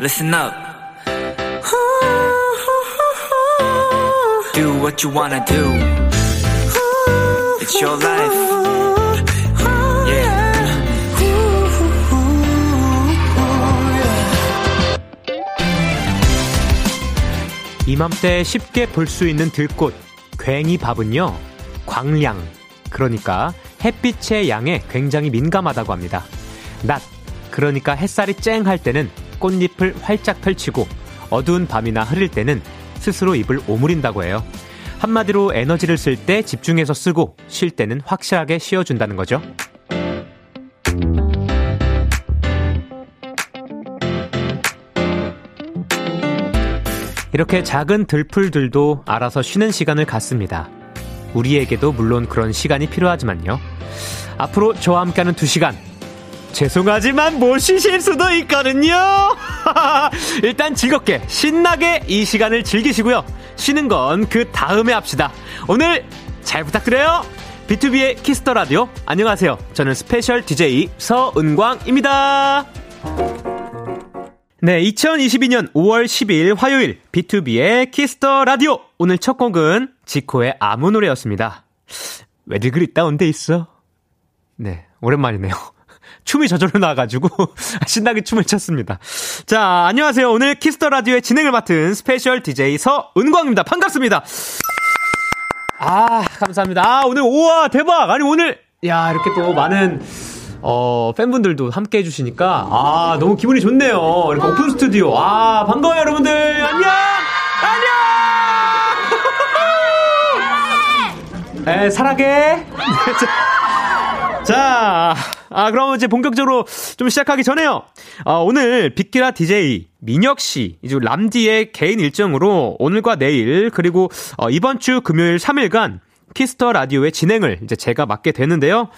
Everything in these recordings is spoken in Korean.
listen up. Do what you wanna do. It's your life. Yeah. 이맘때 쉽게 볼 수 있는 들꽃, 괭이밥은요, 광량, 그러니까 햇빛의 양에 굉장히 민감하다고 합니다. 낮, 그러니까 햇살이 쨍할 때는 꽃잎을 활짝 펼치고 어두운 밤이나 흐릴 때는 스스로 입을 오므린다고 해요. 한마디로 에너지를 쓸 때 집중해서 쓰고 쉴 때는 확실하게 쉬어준다는 거죠. 이렇게 작은 들풀들도 알아서 쉬는 시간을 갖습니다. 우리에게도 물론 그런 시간이 필요하지만요. 앞으로 저와 함께하는 두 시간. 죄송하지만 못 쉬실 수도 있거든요. 일단 즐겁게 신나게 이 시간을 즐기시고요. 쉬는 건 그 다음에 합시다. 오늘 잘 부탁드려요. 비투비의 키스 더 라디오. 안녕하세요. 저는 스페셜 DJ 서은광입니다. 네, 2022년 5월 10일 화요일 비투비의 키스 더 라디오. 오늘 첫 곡은 지코의 아무 노래였습니다. 왜들 그리 다운돼 있어? 네, 오랜만이네요. 춤이 저절로 나와가지고 신나게 춤을 췄습니다. 자, 안녕하세요. 오늘 키스 더 라디오의 진행을 맡은 스페셜 DJ 서은광입니다. 반갑습니다. 아, 감사합니다. 아, 오늘 우와 대박. 아니 오늘 야 이렇게 또 많은 어, 팬분들도 함께 해주시니까, 아, 너무 기분이 좋네요. 이렇게 오픈 스튜디오. 아, 반가워요, 여러분들. 안녕! 안녕! 에, 사랑해! 자, 아, 그럼 이제 본격적으로 좀 시작하기 전에요. 어, 오늘 빅키라 DJ 민혁 씨, 이제 람디의 개인 일정으로 오늘과 내일, 그리고 어, 이번 주 금요일 3일간 키스 더 라디오의 진행을 이제 제가 맡게 되는데요.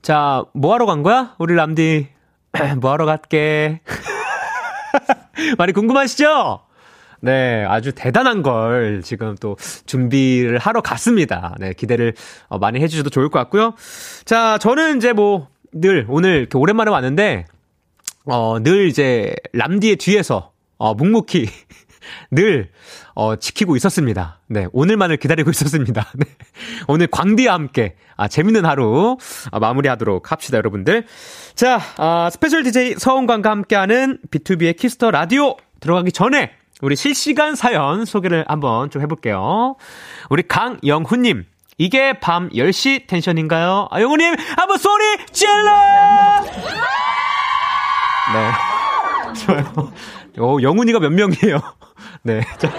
자, 뭐 하러 간 거야? 우리 람디. 뭐 하러 갔게? 많이 궁금하시죠? 네, 아주 대단한 걸 지금 또 준비를 하러 갔습니다. 네, 기대를 어, 많이 해주셔도 좋을 것 같고요. 자, 저는 이제 뭐 늘 오늘 이렇게 오랜만에 왔는데, 어, 늘 이제 람디의 뒤에서, 어, 묵묵히 늘, 어, 지키고 있었습니다. 네, 오늘만을 기다리고 있었습니다. 네. 오늘 광디와 함께, 아, 재밌는 하루, 아, 마무리하도록 합시다, 여러분들. 자, 아, special DJ 서은광과 함께하는 비투비의 키스 더 라디오 들어가기 전에, 우리 실시간 사연 소개를 한번 좀 해볼게요. 우리 강영훈님. 이게 밤 10시 텐션인가요? 아, 영훈님, 한번 소리 질러! 네. 좋아요. 오, 영훈이가 몇 명이에요? 네. 자,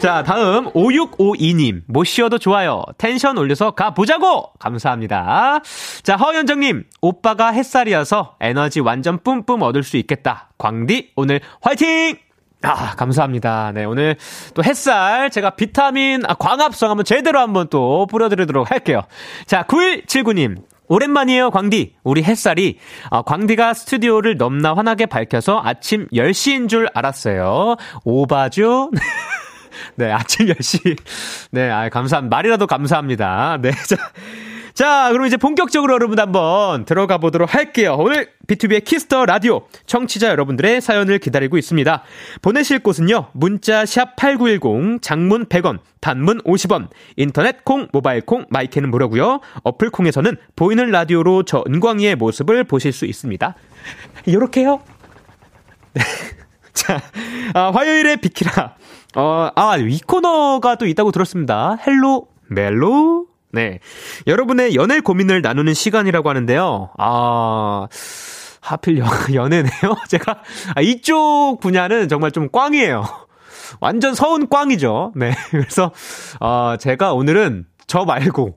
자, 다음 5652님. 못 쉬어도 좋아요. 텐션 올려서 가보자고! 감사합니다. 자, 허현정님. 오빠가 햇살이어서 에너지 완전 뿜뿜 얻을 수 있겠다. 광디, 오늘 화이팅! 아, 감사합니다. 네, 오늘 또 햇살, 제가 비타민, 아, 광합성 한번 제대로 한번 또 뿌려드리도록 할게요. 자, 9179님. 오랜만이에요, 광디. 우리 햇살이, 어, 광디가 스튜디오를 넘나 환하게 밝혀서 아침 10시인 줄 알았어요. 오바죠? 네, 아침 10시. 네, 아, 감사합니다. 말이라도 감사합니다. 네, 자. 자, 그럼 이제 본격적으로 여러분 한번 들어가 보도록 할게요. 오늘 비투비의 키스 더 라디오 청취자 여러분들의 사연을 기다리고 있습니다. 보내실 곳은요. 문자 샵 8910 장문 100원, 단문 50원, 인터넷 콩, 모바일 콩, 마이 K는 무료고요. 어플 콩에서는 보이는 라디오로 저 은광이의 모습을 보실 수 있습니다. 요렇게요. 네. 자, 아, 화요일에 비키라. 어, 아, 이 코너가 또 있다고 들었습니다. 헬로 멜로 네. 여러분의 연애 고민을 나누는 시간이라고 하는데요. 아, 하필 연, 연애네요. 제가, 아, 이쪽 분야는 정말 좀 꽝이에요. 완전 서은꽝이죠. 네. 그래서, 어, 제가 오늘은 저 말고,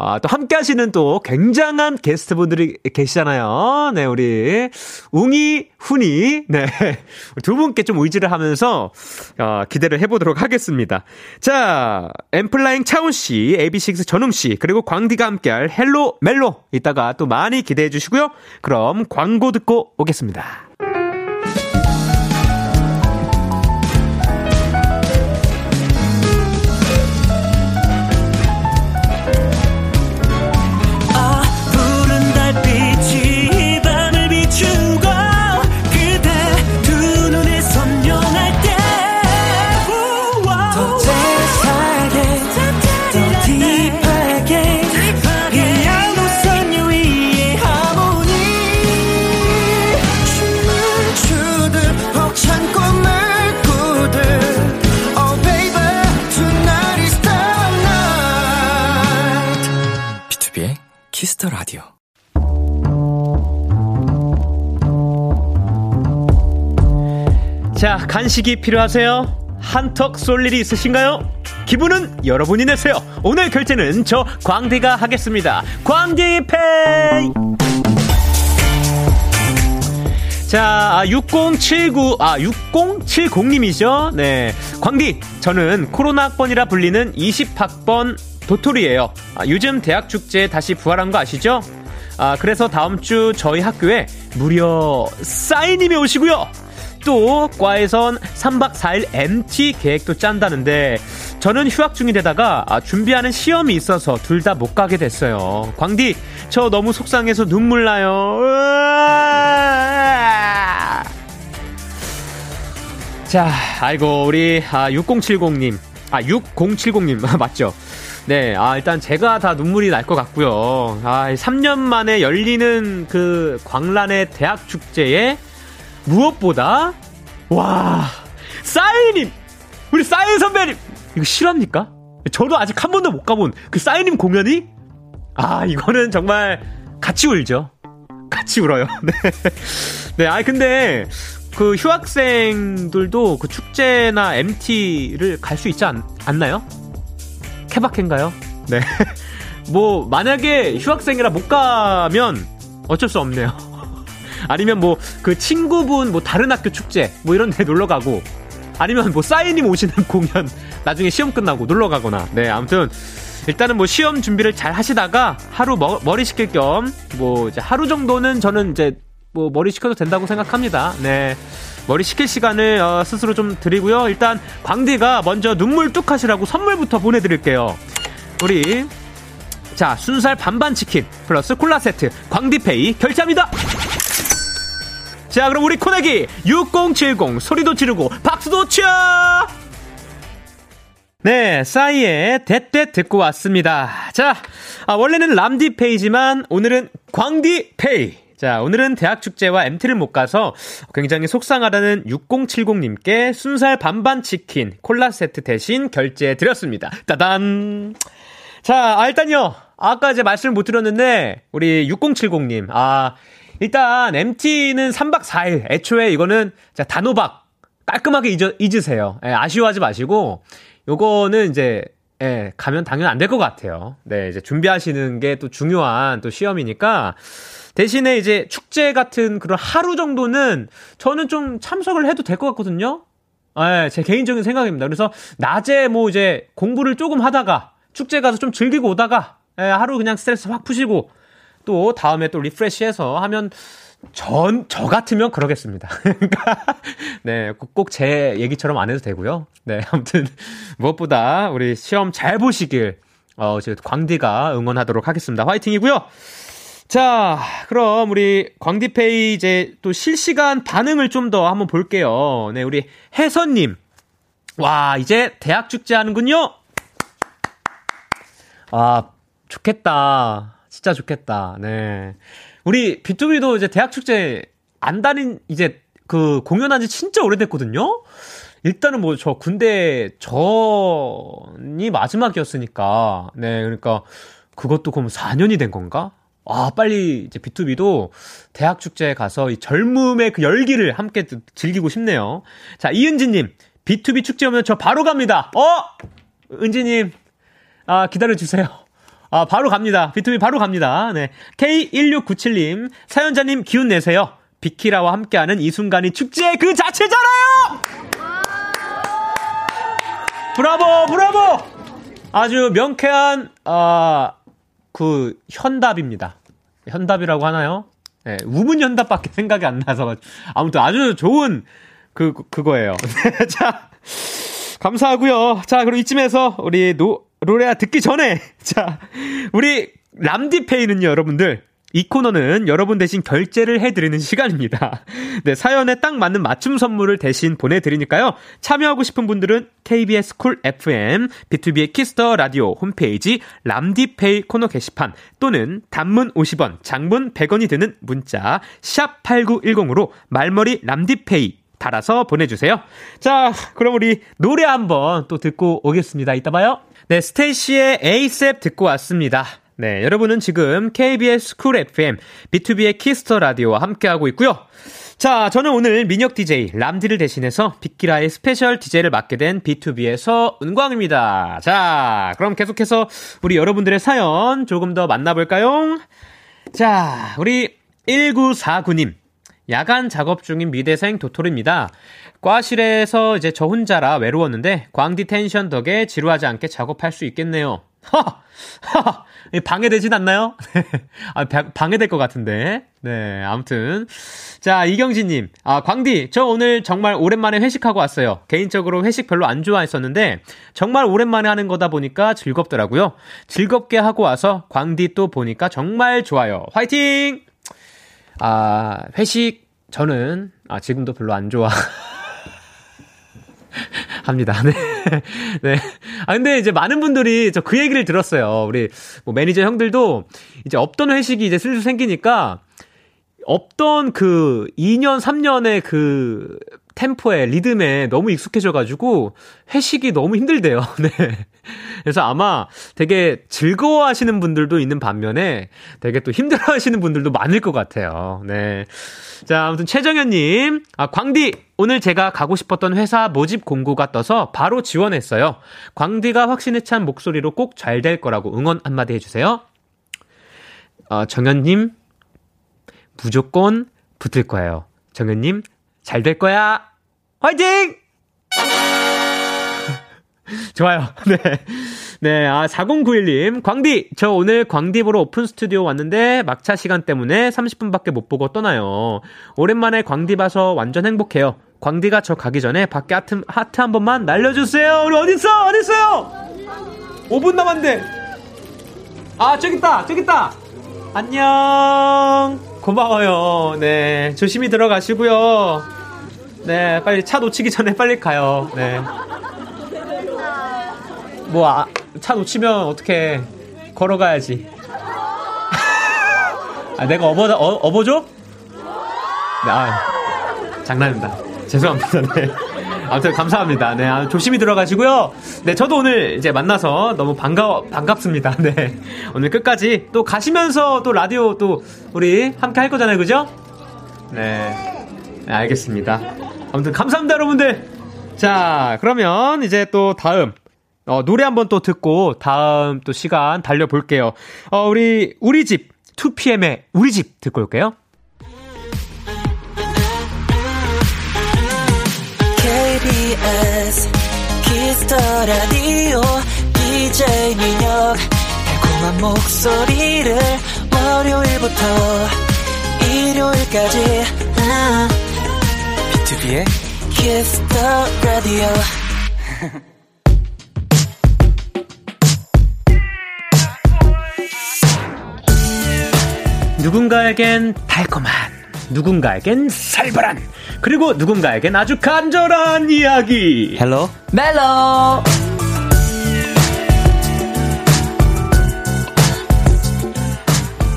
아, 또 함께 하시는 또 굉장한 게스트분들이 계시잖아요. 네, 우리 웅이, 훈이, 네. 두 분께 좀 의지를 하면서 어, 기대를 해 보도록 하겠습니다. 자, 엔플라잉 차훈 씨, AB6IX 전웅 씨, 그리고 광디가 함께할 헬로 멜로 이따가 또 많이 기대해 주시고요. 그럼 광고 듣고 오겠습니다. 키스 더 라디오. 자, 간식이 필요하세요? 한턱 쏠 일이 있으신가요? 기분은 여러분이 내세요. 오늘 결제는 저 광디가 하겠습니다. 광디페이! 자, 6079, 아, 6070님이죠? 아, 네. 광디, 저는 코로나 학번이라 불리는 20학번 도토리예요. 아, 요즘 대학 축제 다시 부활한 거 아시죠? 아, 그래서 다음 주 저희 학교에 무려 싸이님이 오시고요. 또 과에선 3박 4일 MT 계획도 짠다는데 저는 휴학 중인데다가 아, 준비하는 시험이 있어서 둘 다 못 가게 됐어요. 광디, 저 너무 속상해서 눈물 나요. 으아! 자, 아이고 우리 아, 6070님, 아 6070님 맞죠? 네, 아 일단 제가 다 눈물이 날 것 같고요. 아 3년 만에 열리는 그 광란의 대학 축제에 무엇보다 와 싸이님, 우리 싸이 선배님 이거 실합니까? 저도 아직 한 번도 못 가본 그 싸이님 공연이 아 이거는 정말 같이 울죠. 같이 울어요. 네. 네, 아 근데 그 휴학생들도 그 축제나 MT를 갈 수 있지 않, 않나요? 케바케인가요? 네. 뭐 만약에 휴학생이라 못 가면 어쩔 수 없네요. 아니면 뭐 그 친구분 뭐 다른 학교 축제 뭐 이런 데 놀러 가고 아니면 뭐 싸이님 오시는 공연 나중에 시험 끝나고 놀러 가거나 네 아무튼 일단은 뭐 시험 준비를 잘 하시다가 하루 머, 머리 식힐 겸 뭐 이제 하루 정도는 저는 이제 뭐 머리 식혀도 된다고 생각합니다. 네. 머리 식힐 시간을 어, 스스로 좀 드리고요. 일단 광대가 먼저 눈물 뚝 하시라고 선물부터 보내드릴게요. 우리 자 순살 반반 치킨 플러스 콜라 세트 광디페이 결제합니다. 자 그럼 우리 코네기 6070 소리도 지르고 박수도 쳐! 네, 싸이의 대대 듣고 왔습니다. 자, 아, 원래는 람디페이지만 오늘은 광디페이. 자, 오늘은 대학 축제와 MT를 못 가서 굉장히 속상하다는 6070님께 순살 반반 치킨 콜라 세트 대신 결제해 드렸습니다. 따단! 자, 아, 일단요. 아까 이제 말씀을 못 드렸는데, 우리 6070님. 아, 일단 MT는 3박 4일. 애초에 이거는 자, 단호박 깔끔하게 잊어, 잊으세요. 예, 아쉬워하지 마시고, 요거는 이제 예, 가면 당연히 안될 것 같아요. 네, 이제 준비하시는 게 또 중요한 또 시험이니까 대신에 이제 축제 같은 그런 하루 정도는 저는 좀 참석을 해도 될 것 같거든요. 예, 제 개인적인 생각입니다. 그래서 낮에 뭐 이제 공부를 조금 하다가 축제 가서 좀 즐기고 오다가 예, 하루 그냥 스트레스 확 푸시고 또 다음에 또 리프레시해서 하면 전, 저 같으면 그러겠습니다. 그러니까, 네, 꼭 제 얘기처럼 안 해도 되고요. 네, 아무튼, 무엇보다 우리 시험 잘 보시길, 어, 제 광디가 응원하도록 하겠습니다. 화이팅이고요. 자, 그럼 우리 광디페이 이제 또 실시간 반응을 좀 더 한번 볼게요. 네, 우리 혜선님. 와, 이제 대학 축제 하는군요? 아, 좋겠다. 진짜 좋겠다. 네. 우리 B2B도 이제 대학 축제 안 다닌 이제 그 공연한 지 진짜 오래됐거든요. 일단은 뭐 저 군대 전이 마지막이었으니까 네 그러니까 그것도 그럼 4년이 된 건가? 아 빨리 이제 B2B도 대학 축제에 가서 이 젊음의 그 열기를 함께 즐기고 싶네요. 자 이은지님 B2B 축제 오면 저 바로 갑니다. 어 은지님 아 기다려 주세요. 아, 바로 갑니다. B2B 바로 갑니다. 네. K1697님, 사연자님 기운 내세요. 비키라와 함께하는 이 순간이 축제 그 자체잖아요! 브라보, 브라보! 아주 명쾌한, 아, 그, 현답입니다. 현답이라고 하나요? 네, 우문 현답밖에 생각이 안 나서. 아무튼 아주 좋은, 그, 그거예요. 자, 감사하고요 자, 그럼 이쯤에서 우리 노, 로레아 듣기 전에 자 우리 람디페이는요 여러분들 이 코너는 여러분 대신 결제를 해드리는 시간입니다. 네, 사연에 딱 맞는 맞춤 선물을 대신 보내드리니까요. 참여하고 싶은 분들은 KBS 쿨 FM, 비투비의 키스 더 라디오 홈페이지 람디페이 코너 게시판 또는 단문 50원, 장문 100원이 드는 문자 샵 8910으로 말머리 람디페이 달아서 보내주세요. 자, 그럼 우리 노래 한번 또 듣고 오겠습니다. 이따 봐요. 네, 스테이시의 ASAP 듣고 왔습니다. 네, 여러분은 지금 KBS 쿨 FM, 비투비의 키스 더 라디오와 함께하고 있고요. 자, 저는 오늘 민혁 DJ, 람디를 대신해서 비키라의 special DJ를 맡게 된 B2B의 서은광입니다. 자, 그럼 계속해서 우리 여러분들의 사연 조금 더 만나볼까요? 자, 우리 1949님. 야간 작업 중인 미대생 도토리입니다. 과실에서 이제 저 혼자라 외로웠는데 광디 텐션 덕에 지루하지 않게 작업할 수 있겠네요. 하! 하! 방해되진 않나요? 아, 방해될 것 같은데. 네, 아무튼. 자, 이경진님. 아, 광디, 저 오늘 정말 오랜만에 회식하고 왔어요. 개인적으로 회식 별로 안 좋아했었는데, 정말 오랜만에 하는 거다 보니까 즐겁더라고요. 즐겁게 하고 와서 광디 또 보니까 정말 좋아요. 화이팅! 아, 회식, 저는, 아, 지금도 별로 안 좋아. 합니다. 네. 네. 아, 근데 이제 많은 분들이 저 그 얘기를 들었어요. 우리 뭐 매니저 형들도 이제 없던 회식이 이제 슬슬 생기니까 없던 그 2년, 3년의 그 템포에, 리듬에 너무 익숙해져가지고 회식이 너무 힘들대요. 네. 그래서 아마 되게 즐거워 하시는 분들도 있는 반면에 되게 또 힘들어 하시는 분들도 많을 것 같아요. 네. 자, 아무튼 최정현님, 아, 광디! 오늘 제가 가고 싶었던 회사 모집 공고가 떠서 바로 지원했어요. 광디가 확신에 찬 목소리로 꼭 잘 될 거라고 응원 한마디 해주세요. 어, 정현님, 무조건 붙을 거예요. 정현님, 잘 될 거야. 화이팅! 좋아요. 네. 네, 아, 4091님. 광디, 저 오늘 광디 보러 오픈 스튜디오 왔는데 막차 시간 때문에 30분밖에 못 보고 떠나요. 오랜만에 광디 봐서 완전 행복해요. 광디가 저 가기 전에 밖에 하트, 하트 한 번만 날려주세요. 우리 어딨어? 어딨어요? 5분 남았는데. 아, 저기 있다! 저기 있다! 안녕! 고마워요. 네. 조심히 들어가시고요. 네, 빨리 차 놓치기 전에 빨리 가요. 네. 뭐, 아, 차 놓치면 어떻게 걸어가야지. 아, 내가 업어, 어, 업어줘? 네, 아, 장난입니다. 죄송합니다. 네. 아무튼 감사합니다. 네, 아, 조심히 들어가시고요. 네, 저도 오늘 이제 만나서 너무 반가 반갑습니다. 네, 오늘 끝까지 또 가시면서 또 라디오 또 우리 함께 할 거잖아요, 그죠? 네, 네 알겠습니다. 아무튼 감사합니다, 여러분들. 자, 그러면 이제 또 다음 어, 노래 한번 또 듣고 다음 또 시간 달려볼게요. 어, 우리 우리 집 2PM의 우리 집 듣고 올게요. 키스 더 라디오 DJ 민혁 달콤한 목소리를 월요일부터 일요일까지 음. B2B의 Kiss the Radio. 누군가에겐 달콤한, 누군가에겐 살벌한, 그리고 누군가에겐 아주 간절한 이야기. 헬로, 멜로.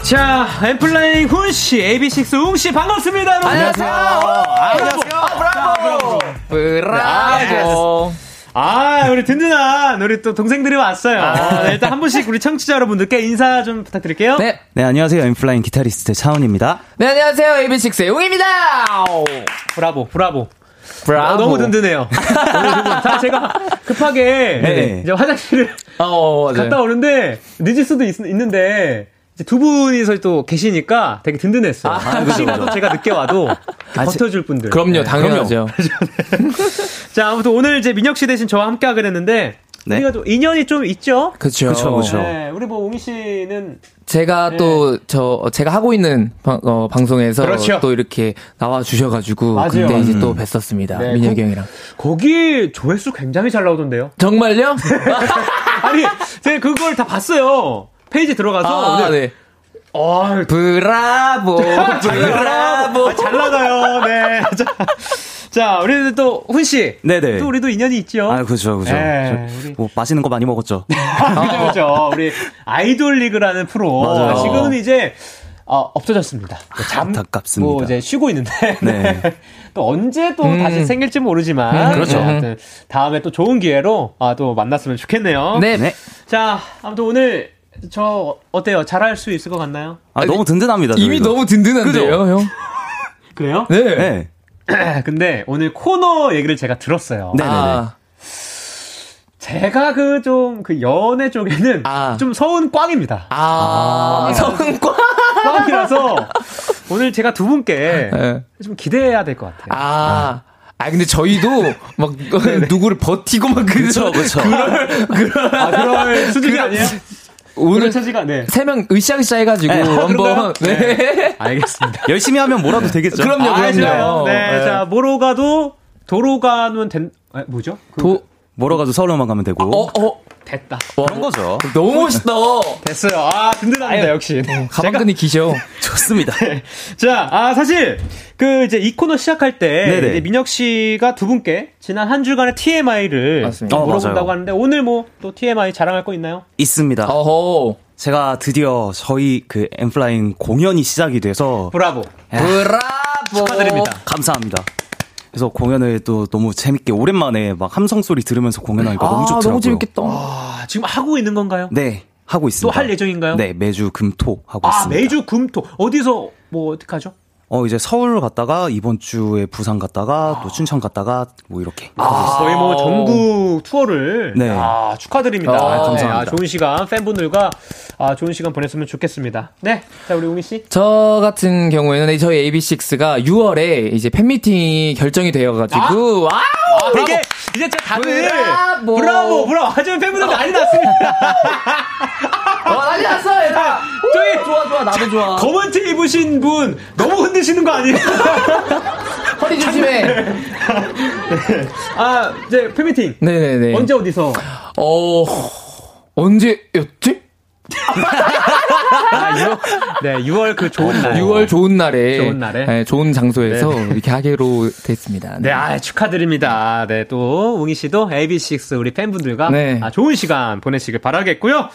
자, 엠플라잉 훈씨, AB6 웅씨, 반갑습니다, 여러분. 안녕하세요. 어, 안녕하세요. 아, 브라보. 브라보. 아, 우리 든든한 우리 또 동생들이 왔어요. 아, 네, 일단 한 분씩 우리 청취자 여러분들께 인사 좀 부탁드릴게요. 네. 네, 안녕하세요. 엠플라잉 기타리스트 차은입니다. 네, 안녕하세요. AB6 용입니다. 브라보, 브라보. 브라보. 아, 너무 든든해요. 자, 제가 급하게 네. 이제 화장실을 어, 갔다 오는데 늦을 수도 있, 있는데 두 분이서 또 계시니까 되게 든든했어요. 아, 혹시라도 제가 늦게 와도 아, 버텨줄 분들. 그럼요, 네. 당연하죠. 자, 아무튼 오늘 이제 민혁 씨 대신 저와 함께 하게 됐는데 네. 우리가 좀 인연이 좀 있죠? 그렇죠. 그렇죠. 네, 우리 뭐 옹희 씨는 제가 네. 또저 제가 하고 있는 방, 어, 방송에서 그렇죠. 또 이렇게 나와 주셔 가지고 그때 이제 또 음. 뵀었습니다. 네, 민혁이 형이랑. 거기 조회수 굉장히 잘 나오던데요? 정말요? 아니, 제가 그걸 다 봤어요. 페이지 들어가서 아, 네. 어, 브라보, 브라보. 아, 잘 나가요. 네. 자, 자, 우리는 또, 훈 씨. 네네. 또 우리도 인연이 있죠. 아, 그죠, 그죠. 네, 우리... 뭐, 맛있는 거 많이 먹었죠. 그죠, 그죠. 우리 아이돌 리그라는 프로. 맞아요. 지금은 이제, 어, 없어졌습니다. 잠, 안타깝습니다. 뭐 이제 쉬고 있는데. 네. 또 언제 또 음. 다시 생길지 모르지만. 음, 그렇죠. 네, 다음에 또 좋은 기회로 아, 또 만났으면 좋겠네요. 네. 네. 자, 아무튼 오늘 저 어때요? 잘할 수 있을 것 같나요? 아, 너무 든든합니다. 이미 저희도. 너무 든든한데요, 그죠? 형. 그래요? 네. 네. 근데 오늘 코너 얘기를 제가 들었어요. 네네네. 아, 제가 그 좀그 연애 쪽에는 아. 좀 서운 꽝입니다. 아, 성과. 꽝이라서 오늘 제가 두 분께 네. 좀 기대해야 될 것 같아요. 아. 아, 근데 저희도 막 누구를 버티고 막 그쵸, 그래서 그쵸. 아, 그럴 수준이 그런- 아니에요? 오늘 처지가 네. 세명 으쌰으쌰 해가지고 네, 한번 그런가요? 네. 알겠습니다. 열심히 하면 뭐라도 되겠죠. 그럼요, 아, 그럼요. 네, 네. 자 뭐로 가도 도로 가면 된 아, 뭐죠? 그- 도, 몰아가지고 서울만 가면 되고. 어, 어, 됐다. 그런 거죠. 너무 멋있다. 됐어요. 아 든든합니다 역시. 가방끈이 기셔. 좋습니다. 자, 아, 사실, 그, 이제 이 코너 시작할 때, 네네. 이제 민혁 씨가 두 분께 지난 한 주간의 TMI를 맞습니다. 어, 물어본다고 맞아요. 하는데, 오늘 뭐, 또 TMI 자랑할 거 있나요? 있습니다. 어허. 제가 드디어 저희 그 엠플라잉 공연이 시작이 돼서 브라보. 브라보. 축하드립니다. 감사합니다. 그래서 공연을 또 너무 재밌게 오랜만에 막 함성 소리 들으면서 공연하니까 너무 아, 좋더라고요. 너무 재밌겠다. 아, 지금 하고 있는 건가요? 네, 하고 있습니다. 또 할 예정인가요? 네, 매주 금토 하고 아, 있습니다. 매주 금토. 어디서, 뭐, 어떻게 하죠? 어 이제 서울 갔다가 이번 주에 부산 갔다가 또 춘천 갔다가 뭐 이렇게 있어요. 거의 뭐 전국 투어를 네. 아, 축하드립니다. 아, 감사합니다. 아, 좋은 시간 팬분들과 아, 좋은 시간 보냈으면 좋겠습니다. 네, 자 우리 웅이 씨. 저 같은 경우에는 저희 AB6IX가 6월에 이제 팬미팅이 결정이 되어가지고, 와! 아, 이게 이제 저 다들 브라보. 브라보 브라보 하지만 팬분들 난리 났습니다. 어, 난리 났어, 얘들아! 저기 좋아, 좋아, 나도 좋아. 검은 티 입으신 분 너무 흔드시는 거 아니에요? 허리 조심해. 아, 이제 팬미팅 네네네. 언제 어디서? 어, 언제였지? 아, 6월, 네, 6월 그 좋은 날. 6월 좋은 날에. 좋은 날에. 네, 좋은 장소에서 이렇게 하기로 됐습니다. 네, 아, 축하드립니다. 네, 또, 웅이 씨도 AB6 우리 팬분들과 네. 아, 좋은 시간 보내시길 바라겠고요.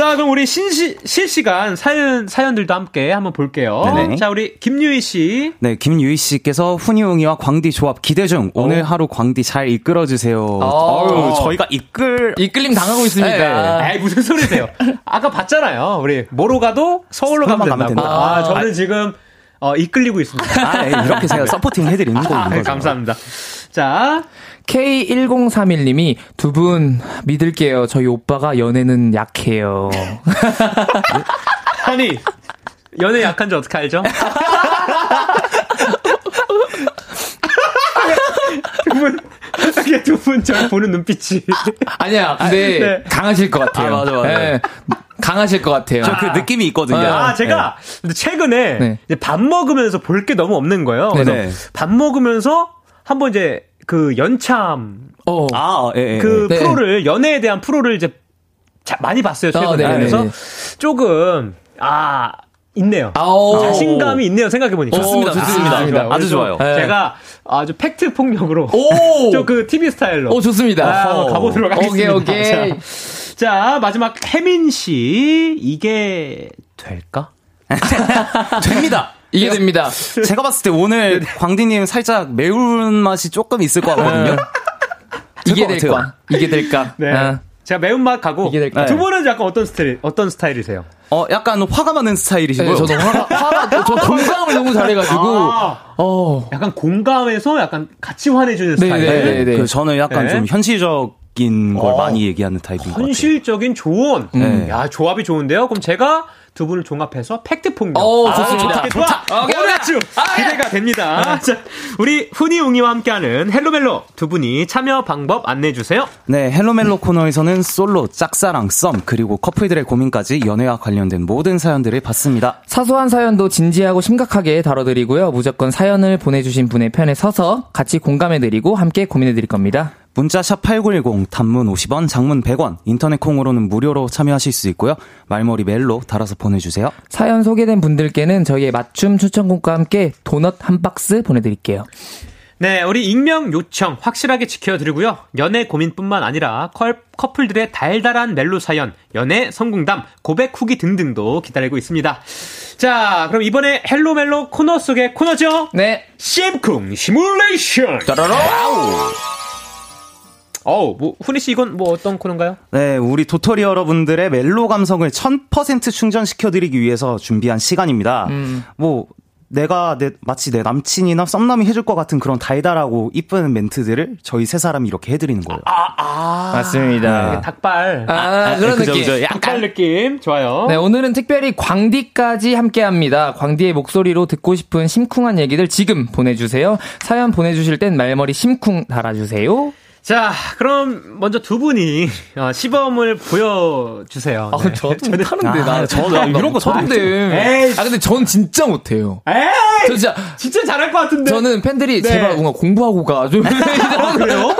자, 그럼 우리 신시, 실시간 사연, 사연들도 함께 한번 볼게요. 네네. 자, 우리 김유희 씨. 네, 김유희 씨께서 훈이웅이와 광디 조합 기대 중. 오늘 어. 하루 광디 잘 이끌어 주세요. 어. 어유, 저희가 이끌 이끌림 당하고 있습니다. 에이, 무슨 소리세요? 아까 봤잖아요. 우리, 뭐로 가도 서울로 가면 된다고. 가면 아, 된다. 저는 지금, 어, 이끌리고 있습니다. 아, 네, 이렇게 제가 서포팅 해드리는 거예요. 아, 네, 감사합니다. 자, K1031님이 두 분 믿을게요. 저희 오빠가 연애는 약해요. 아니, 연애 약한지 어떻게 알죠? 두 분, 어떻게 두분 저 보는 눈빛이. 아니야, 근데 네. 강하실 것 같아요. 아, 맞아, 맞아. 네, 강하실 것 같아요. 저그 느낌이 있거든요. 아, 제가 근데 최근에 네. 이제 밥 먹으면서 볼 게 너무 없는 거예요. 그래서 네네. 밥 먹으면서 한번 이제 그 연참 어. 아, 예, 예. 그 네. 프로를 연애에 대한 프로를 이제 자- 많이 봤어요 최근에. 아. 그래서 조금 아 있네요. 아오. 자신감이 있네요 생각해 보니까. 좋습니다, 좋습니다. 아주 좋아요. 네. 제가 아주 팩트 폭력으로 오! 저그 TV 스타일로. 오, 좋습니다. 아, 한번 가보도록 하겠습니다. 오케이, 오케이. 자, 자, 마지막 혜민 씨 이게 될까? 됩니다. 이게 됩니다. 제가 봤을 때 오늘 광디님 살짝 매운 맛이 조금 있을 것 같거든요. 이게 것 될까? 이게 될까? 네. 아. 제가 매운맛 가고 이게 될까요? 두 분은 약간 어떤 스타일 어떤 스타일이세요? 어, 약간 화가 많은 스타일이시고요. 네, 저도 화가, 화가, 저 공감을 너무 잘해가지고, 아, 어. 약간 공감해서 약간 같이 화내주는 네, 스타일. 네, 네, 네. 그 저는 약간 네. 좀 현실적 인 걸 어. 많이 얘기하는 타입인 것 같아요. 현실적인 조언. 네. 야 조합이 좋은데요. 그럼 제가 두 분을 종합해서 팩트 폭력. 오, 아, 좋습니다. 좋다, 좋아. 좋다. 오케이, 오늘 오케이. 아주 기대가 됩니다. 자, 우리 훈이웅이와 함께하는 헬로멜로 두 분이 참여 방법 안내해 주세요. 네, 헬로멜로 코너에서는 솔로, 짝사랑, 썸, 그리고 커플들의 고민까지 연애와 관련된 모든 사연들을 받습니다. 사소한 사연도 진지하고 심각하게 다뤄드리고요. 무조건 사연을 보내주신 분의 편에 서서 같이 공감해드리고 함께 고민해드릴 겁니다. 문자 샵 8910, 단문 50원, 장문 100원, 인터넷 콩으로는 무료로 참여하실 수 있고요. 말머리 멜로 달아서 보내주세요. 사연 소개된 분들께는 저희의 맞춤 추천곡과 함께 도넛 한 박스 보내드릴게요. 네, 우리 익명 요청 확실하게 지켜드리고요. 연애 고민뿐만 아니라 컬- 커플들의 달달한 멜로 사연, 연애 성공담, 고백 후기 등등도 기다리고 있습니다. 자, 그럼 이번에 헬로멜로 코너 속의 코너죠? 네. 심쿵 시뮬레이션. 짜라라. 어우, 뭐, 훈이 씨 이건 뭐 어떤 코너인가요? 네, 우리 도토리 여러분들의 멜로 감성을 1000% 충전시켜드리기 위해서 준비한 시간입니다. 음. 뭐, 내가 내, 마치 내 남친이나 썸남이 해줄 것 같은 그런 달달하고 이쁜 멘트들을 저희 세 사람이 이렇게 해드리는 거예요. 아, 아. 맞습니다. 네, 닭살. 아, 아 그런 그죠, 느낌. 그죠. 닭살 느낌. 좋아요. 네, 오늘은 특별히 광디까지 함께 합니다. 광디의 목소리로 듣고 싶은 심쿵한 얘기들 지금 보내주세요. 사연 보내주실 땐 말머리 심쿵 달아주세요. 자, 그럼 먼저 두 분이 어, 시범을 보여주세요. 아, 네. 저도 저는 하는데 나 아, 저도 아, 이런 거 저도 에이. 아 근데 전 진짜 못해요. 에이, 저 진짜 진짜 잘할 것 같은데. 저는 팬들이 네. 제발 뭔가 공부하고 가 좀. 아, 그래요?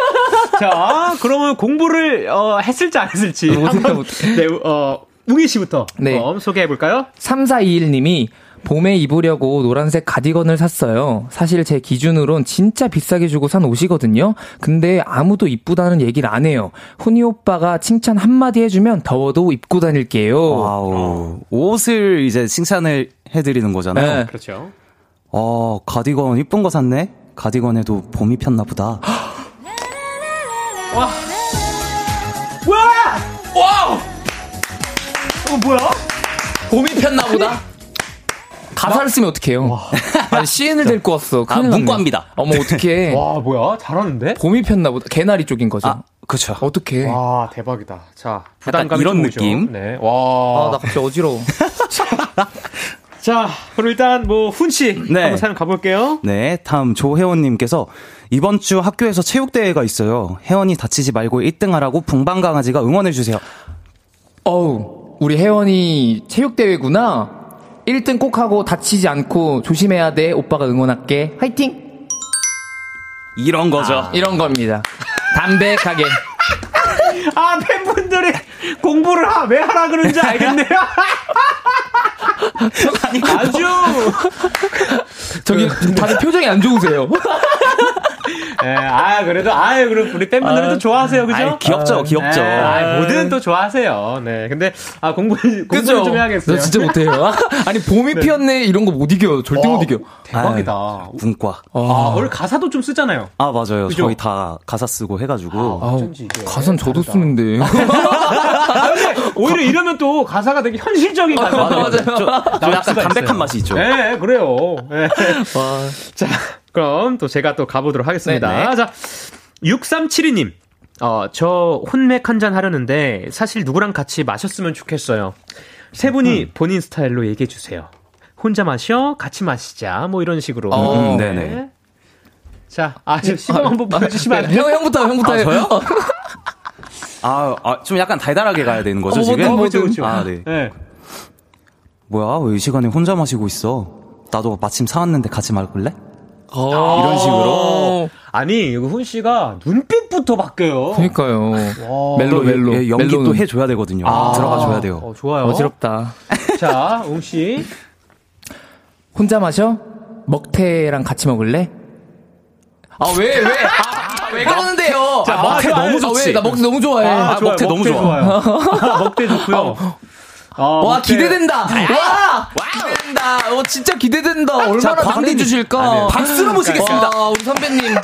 자, 그러면 공부를 어, 했을지 안 했을지 못해 못해. 네, 어, 웅이 씨부터 네. 소개해 볼까요? 3421님이 봄에 입으려고 노란색 가디건을 샀어요. 사실 제 기준으론 진짜 비싸게 주고 산 옷이거든요. 근데 아무도 이쁘다는 얘기를 안 해요. 훈이 오빠가 칭찬 한마디 해주면 더워도 입고 다닐게요. wow. 옷을 이제 칭찬을 해드리는 거잖아요. 네. 그렇죠. 어, 가디건 이쁜 거 샀네? 가디건에도 봄이 폈나 보다. 와! 와! 와! 어, 뭐야? 봄이 폈나 보다? 가사를 쓰면 어떡해요? 아니, 시인을 데리고 왔어. 아, 문과입니다. 어머, 어떡해. 와, 뭐야? 잘하는데? 봄이 폈나 보다. 개나리 쪽인 거죠. 아, 그쵸. 어떡해. 와, 대박이다. 자, 부담감 이런 느낌? 네. 와. 아, 나 갑자기 어지러워. 자, 그럼 일단 뭐, 훈씨. 네. 한번 사연 가볼게요. 네, 다음 조혜원님께서 이번 주 학교에서 체육대회가 있어요. 혜원이 다치지 말고 1등 하라고 붕방강아지가 응원해 주세요. 어우, 우리 혜원이 체육대회구나. 1등 꼭 하고 다치지 않고 조심해야 돼. 오빠가 응원할게. 화이팅! 이런 거죠. 아, 이런 겁니다. 담백하게. 아, 팬분들이 공부를 하, 왜 하라 그런지 알겠네요. 아주. 저기, 다들 표정이 안 좋으세요. 예, 아, 그래도, 아유, 그럼 우리 팬분들은 아, 또 좋아하세요, 그죠? 아이, 귀엽죠, 아, 귀엽죠. 예, 아, 뭐든 또 좋아하세요. 네. 근데, 아, 공부, 공부 좀 해야겠어요. 나 진짜 못해요. 아니, 봄이 네. 피었네, 이런 거 못 이겨. 절대 와, 못 이겨. 대박이다. 아 문과. 아, 원래 가사도 좀 쓰잖아요. 아, 맞아요. 그죠? 저희 다 가사 쓰고 해가지고. 아, 가사는 저도 쓰는데. 오히려 이러면 또 가사가 되게 현실적인 가사. 맞아, 맞아요. 저, 저 약간 담백한 있어요. 맛이 있죠. 네, 그래요. 네. 자, 그럼 또 제가 또 가보도록 하겠습니다. 네네. 자, 6372님. 어, 저 혼맥 한 잔 하려는데 사실 누구랑 같이 마셨으면 좋겠어요. 세 분이 음. 본인 스타일로 얘기해 주세요. 혼자 마셔, 같이 마시자, 뭐 이런 식으로. 어, 음, 네네. 자, 아, 저 시범 한번 보여주시면 안 돼요? 형, 형부터, 형부터. 아, 저요? 아, 아, 좀 약간 달달하게 가야 되는 거죠, 어, 지금? 뭐, 그렇죠, 그렇죠. 아, 네. 네. 뭐야, 왜 이 시간에 혼자 마시고 있어? 나도 마침 사왔는데 같이 마실래? 어. 이런 식으로. 아니, 이거 훈 씨가 눈빛부터 바뀌어요. 그니까요. 멜로, 멜로. 예, 연기 멜로는. 또 해줘야 되거든요. 아. 들어가 줘야 돼요. 어, 좋아요. 어지럽다. 자, 웅 씨. 혼자 마셔? 먹태랑 같이 먹을래? 아, 왜, 왜? 아, 왜 그러는데요? 자, 아, 먹태 너무 좋지. 아, 왜? 나 먹태 너무 좋아해. 아, 좋아요. 먹태, 너무 좋아 요. 먹태 좋고요. 아, 와, 먹태. 기대된다. 와! 기대된다. 어, 진짜 기대된다. 얼마나 광대 주실까? 아, 네. 박수로 모시겠습니다. 와, 우리 선배님.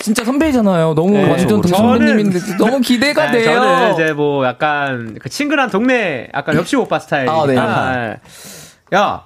진짜 선배잖아요. 너무 네, 완전 저 선배님인데 너무 기대가 네, 돼요. 저는 이제 뭐 약간 그 친근한 동네 약간 옆집 오빠 스타일. 아, 네. 야,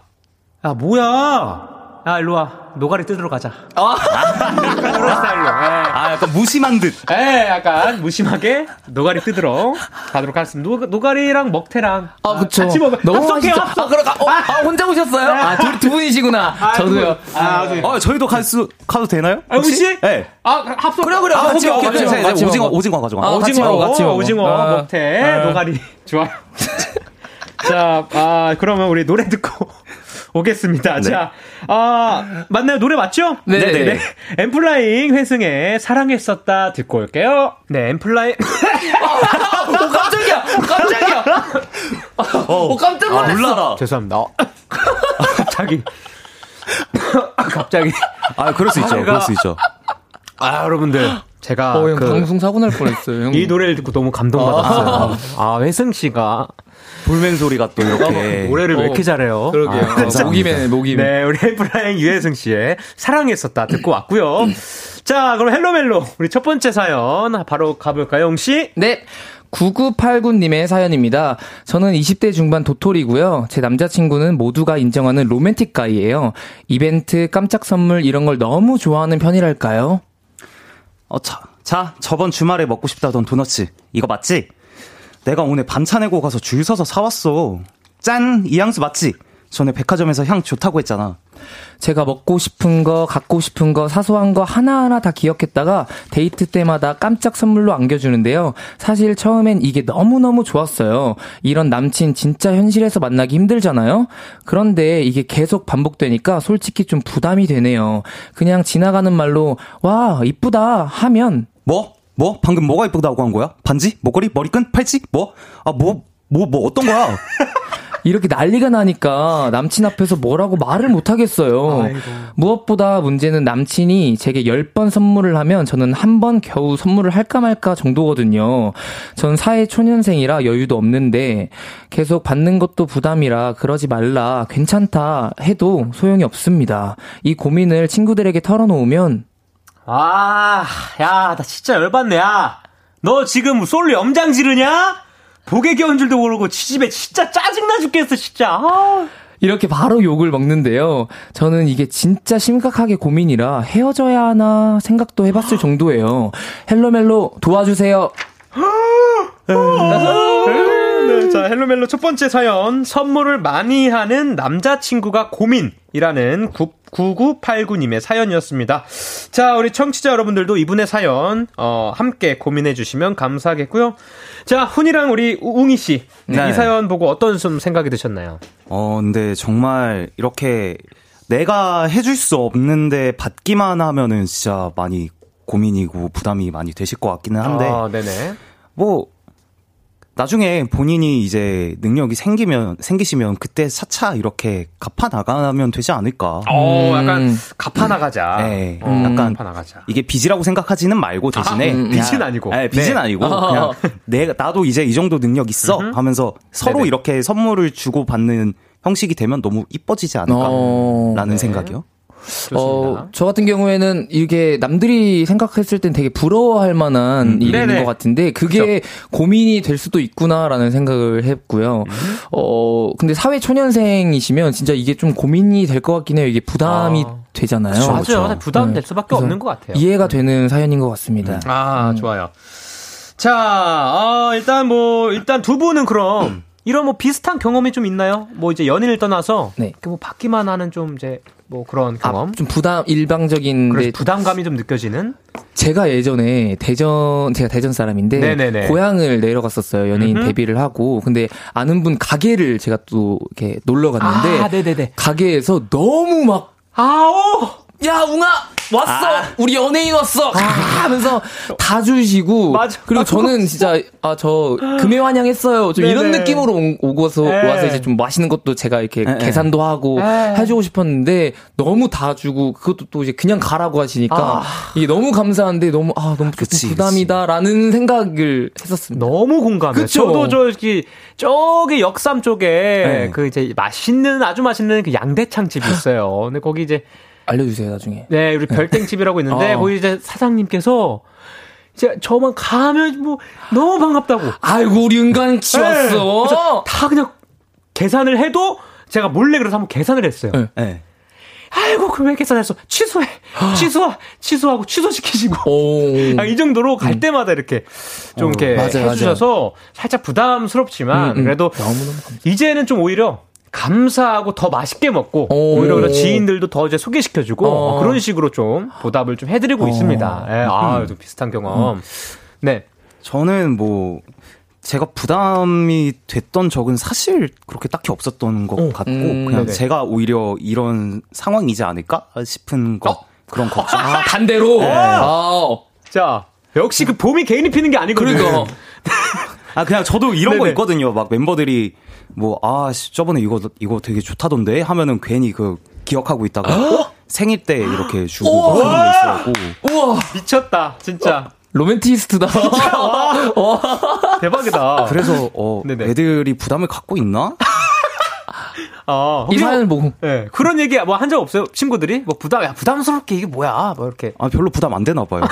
야 뭐야? 야 일로 와. 노가리 뜯으러 가자. 아, 그런 스타일로. 네. 아, 약간 무심한 듯. 예, 네, 약간 무심하게 노가리 뜯으러 가도록 하겠습니다. 노, 노가리랑 먹태랑. 아, 그쵸. 같이 먹어. 너무 합석해요, 합석. 아, 그럼, 아, 어, 아, 혼자 오셨어요? 네. 아, 두, 두 분이시구나. 아, 저도요. 아, 네. 아, 저희도 갈 수, 가도 되나요? 아, 혹시? 네. 아, 합석. 그래, 그래. 아, 같이 먹어. 같이 먹어. 같이 오징어, 오징어 가져가. 아, 오징어, 같이 먹어. 오징어, 아, 먹태, 아. 노가리. 좋아요. 자, 아, 그러면 우리 노래 듣고. 오겠습니다. 네. 자, 아, 맞나요? 노래 맞죠? 네네. 네. 네. 엠플라잉 회승의 사랑했었다 듣고 올게요. 네, 엠플라잉. 어, 깜짝이야! 깜짝이야! 어, 어 깜짝 놀랐어. 아, 놀라라. 죄송합니다. 어. 갑자기. 갑자기. 아, 그럴 수 있죠. 아, 그럴 수 있죠. 아, 여러분들. 제가 어, 그 방송 사고 날 뻔했어요. 이 노래를 듣고 너무 감동받았어요. 아, 아 회승 씨가 불맨 소리가 또 이렇게 노래를 왜 이렇게 잘해요? 그러게요. 아, 목이네, 목이 네, 우리 엔플라잉 유회승 씨의 사랑했었다 듣고 왔고요. 자, 그럼 헬로멜로. 우리 첫 번째 사연 바로 가볼까요, 훈 씨? 네. 9989님의 사연입니다. 저는 20대 중반 도토리고요. 제 남자친구는 모두가 인정하는 로맨틱 guy예요. 이벤트, 깜짝 선물 이런 걸 너무 좋아하는 편이랄까요? 어, 자, 자, 저번 주말에 먹고 싶다던 도너츠. 이거 맞지? 내가 오늘 반찬 내고 가서 줄 서서 사왔어. 짠! 이 향수 맞지? 전에 백화점에서 향 좋다고 했잖아. 제가 먹고 싶은 거, 갖고 싶은 거, 사소한 거 하나하나 다 기억했다가 데이트 때마다 깜짝 선물로 안겨주는데요. 사실 처음엔 이게 너무너무 좋았어요. 이런 남친 진짜 현실에서 만나기 힘들잖아요? 그런데 이게 계속 반복되니까 솔직히 좀 부담이 되네요. 그냥 지나가는 말로, 와, 이쁘다 하면, 뭐? 뭐? 방금 뭐가 이쁘다고 한 거야? 반지? 목걸이? 머리끈? 팔찌? 뭐? 아, 뭐, 뭐, 뭐, 어떤 거야? 이렇게 난리가 나니까 남친 앞에서 뭐라고 말을 못 하겠어요. 아이고. 무엇보다 문제는 남친이 제게 10번 선물을 하면 저는 한 번 겨우 선물을 할까 말까 정도거든요. 전 사회 초년생이라 여유도 없는데 계속 받는 것도 부담이라 그러지 말라 괜찮다 해도 소용이 없습니다. 이 고민을 친구들에게 털어놓으면 아, 야, 나 진짜 열받네, 야. 너 지금 솔로 염장 지르냐? 복에 겨운 줄도 모르고 기집애 진짜 짜증나 죽겠어, 진짜. 아. 이렇게 바로 욕을 먹는데요. 저는 이게 진짜 심각하게 고민이라 헤어져야 하나 생각도 해봤을 정도예요. 헬로멜로 도와주세요. 네, 자, 헬로멜로 첫 번째 사연. 선물을 많이 하는 남자친구가 고민이라는 9989님의 사연이었습니다. 자, 우리 청취자 여러분들도 이분의 사연, 어, 함께 고민해 주시면 감사하겠고요. 자, 훈이랑 우리 웅이 씨. 네. 이 사연 보고 어떤 좀 생각이 드셨나요? 어, 근데 정말 이렇게 내가 해줄 수 없는데 받기만 하면은 진짜 많이 고민이고 부담이 많이 되실 것 같기는 한데, 아, 네네. 뭐, 나중에 본인이 이제 능력이 생기면, 생기시면 그때 차차 이렇게 갚아 나가면 되지 않을까. 어, 음. 약간 갚아 나가자. 네, 어, 약간 갚아 나가자. 이게 빚이라고 생각하지는 말고 대신에 아, 음, 빚은 아니고. 네, 빚은 네. 아니고 어. 그냥 내가 나도 이제 이 정도 능력 있어 하면서 서로 네네. 이렇게 선물을 주고 받는 형식이 되면 너무 이뻐지지 않을까라는 어, 생각이요. 좋습니다. 어, 저 같은 경우에는 이게 남들이 생각했을 땐 되게 부러워할 만한 일인 네네. 것 같은데 그게 고민이 될 수도 있구나라는 생각을 했고요. 어, 근데 사회 초년생이시면 진짜 이게 좀 고민이 될 것 같긴 해요. 이게 부담이 아. 되잖아요. 그쵸, 맞아요. 그쵸. 부담될 네. 수밖에 없는 것 같아요. 이해가 되는 사연인 것 같습니다. 아, 좋아요. 자, 아, 일단 뭐, 일단 두 분은 그럼, 이런 뭐 비슷한 경험이 좀 있나요? 뭐 이제 연인을 떠나서, 네. 그뭐 받기만 하는 좀 이제, 뭐 그런 경험? 아, 좀 부담 일방적인데 그래서 부담감이 좀 느껴지는? 제가 예전에 대전 제가 대전 사람인데 네네네. 고향을 내려갔었어요 연예인 음흠. 데뷔를 하고 근데 아는 분 가게를 제가 또 이렇게 놀러 갔는데 아. 가게에서 너무 막 아오! 야, 웅아! 왔어! 우리 연예인 왔어! 아, 하면서 다 주시고. 맞아. 그리고 저는 진짜, 아, 저, 금회 환영했어요. 좀 이런. 느낌으로 오- 오고서 네. 와서 이제 좀 맛있는 것도 제가 이렇게 네. 계산도 하고 네. 해주고 싶었는데 너무 다 주고 그것도 또 이제 그냥 가라고 하시니까 아. 이게 너무 감사한데 너무, 아, 너무 그치, 부담이다라는 생각을 했었습니다. 너무 공감해요. 저도 저기, 저기 역삼 쪽에, 네. 그 이제 맛있는, 아주 맛있는 그 양대창 집이 있어요. 근데 거기 이제, 알려주세요, 나중에. 네, 우리 별땡집이라고 있는데, 어. 거기 이제 사장님께서, 이제 저만 가면 뭐, 너무 반갑다고. 아이고, 우리 은간 씨 네. 왔어! 다 그냥 계산을 해도 제가 몰래 그래서 한번 계산을 했어요. 네. 네. 아이고 그왜 계산했어? 취소해, 취소, 취소하고 취소시키시고. 오. 아, 이 정도로 갈 때마다 이렇게 좀 어, 이렇게 맞아요, 해주셔서 살짝 부담스럽지만 음, 음. 그래도 너무너무 감사 이제는 좀 오히려 감사하고 더 맛있게 먹고 오. 오히려 그런 지인들도 더 이제 소개시켜주고 어. 그런 식으로 좀 보답을 좀 해드리고 있습니다. 예, 아, 좀 비슷한 경험. 네. 저는 뭐 제가 부담이 됐던 적은 사실 그렇게 딱히 없었던 것 같고 음, 그냥 네네. 제가 오히려 이런 상황이지 않을까 싶은 거 어? 그런 걱정. 아, 반대로? 아, 자, 역시 그 봄이 개인이 피는 게 아니거든요. 그러니까. 아 그냥 저도 이런 거 네네. 있거든요. 막 멤버들이 뭐 아 저번에 이거 이거 되게 좋다던데 하면은 괜히 그 기억하고 있다가 어? 생일 때 이렇게 주고 그런 거 있어갖고 우와, 미쳤다, 진짜. 로맨티스트다. 대박이다. 그래서 어 네네. 애들이 부담을 갖고 있나? 어, 이 사연을 뭐, 보고. 예, 그런 얘기 뭐 한 적 없어요? 친구들이? 뭐 부담, 야, 부담스럽게 이게 뭐야? 뭐 이렇게. 아, 별로 부담 안 되나 봐요.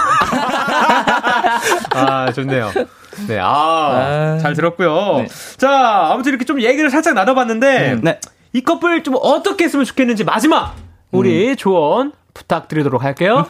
아, 좋네요. 네, 아, 아. 잘 들었고요. 네. 자, 아무튼 이렇게 좀 얘기를 살짝 나눠봤는데, 네. 이 커플 좀 어떻게 했으면 좋겠는지 마지막 우리 조언 부탁드리도록 할게요.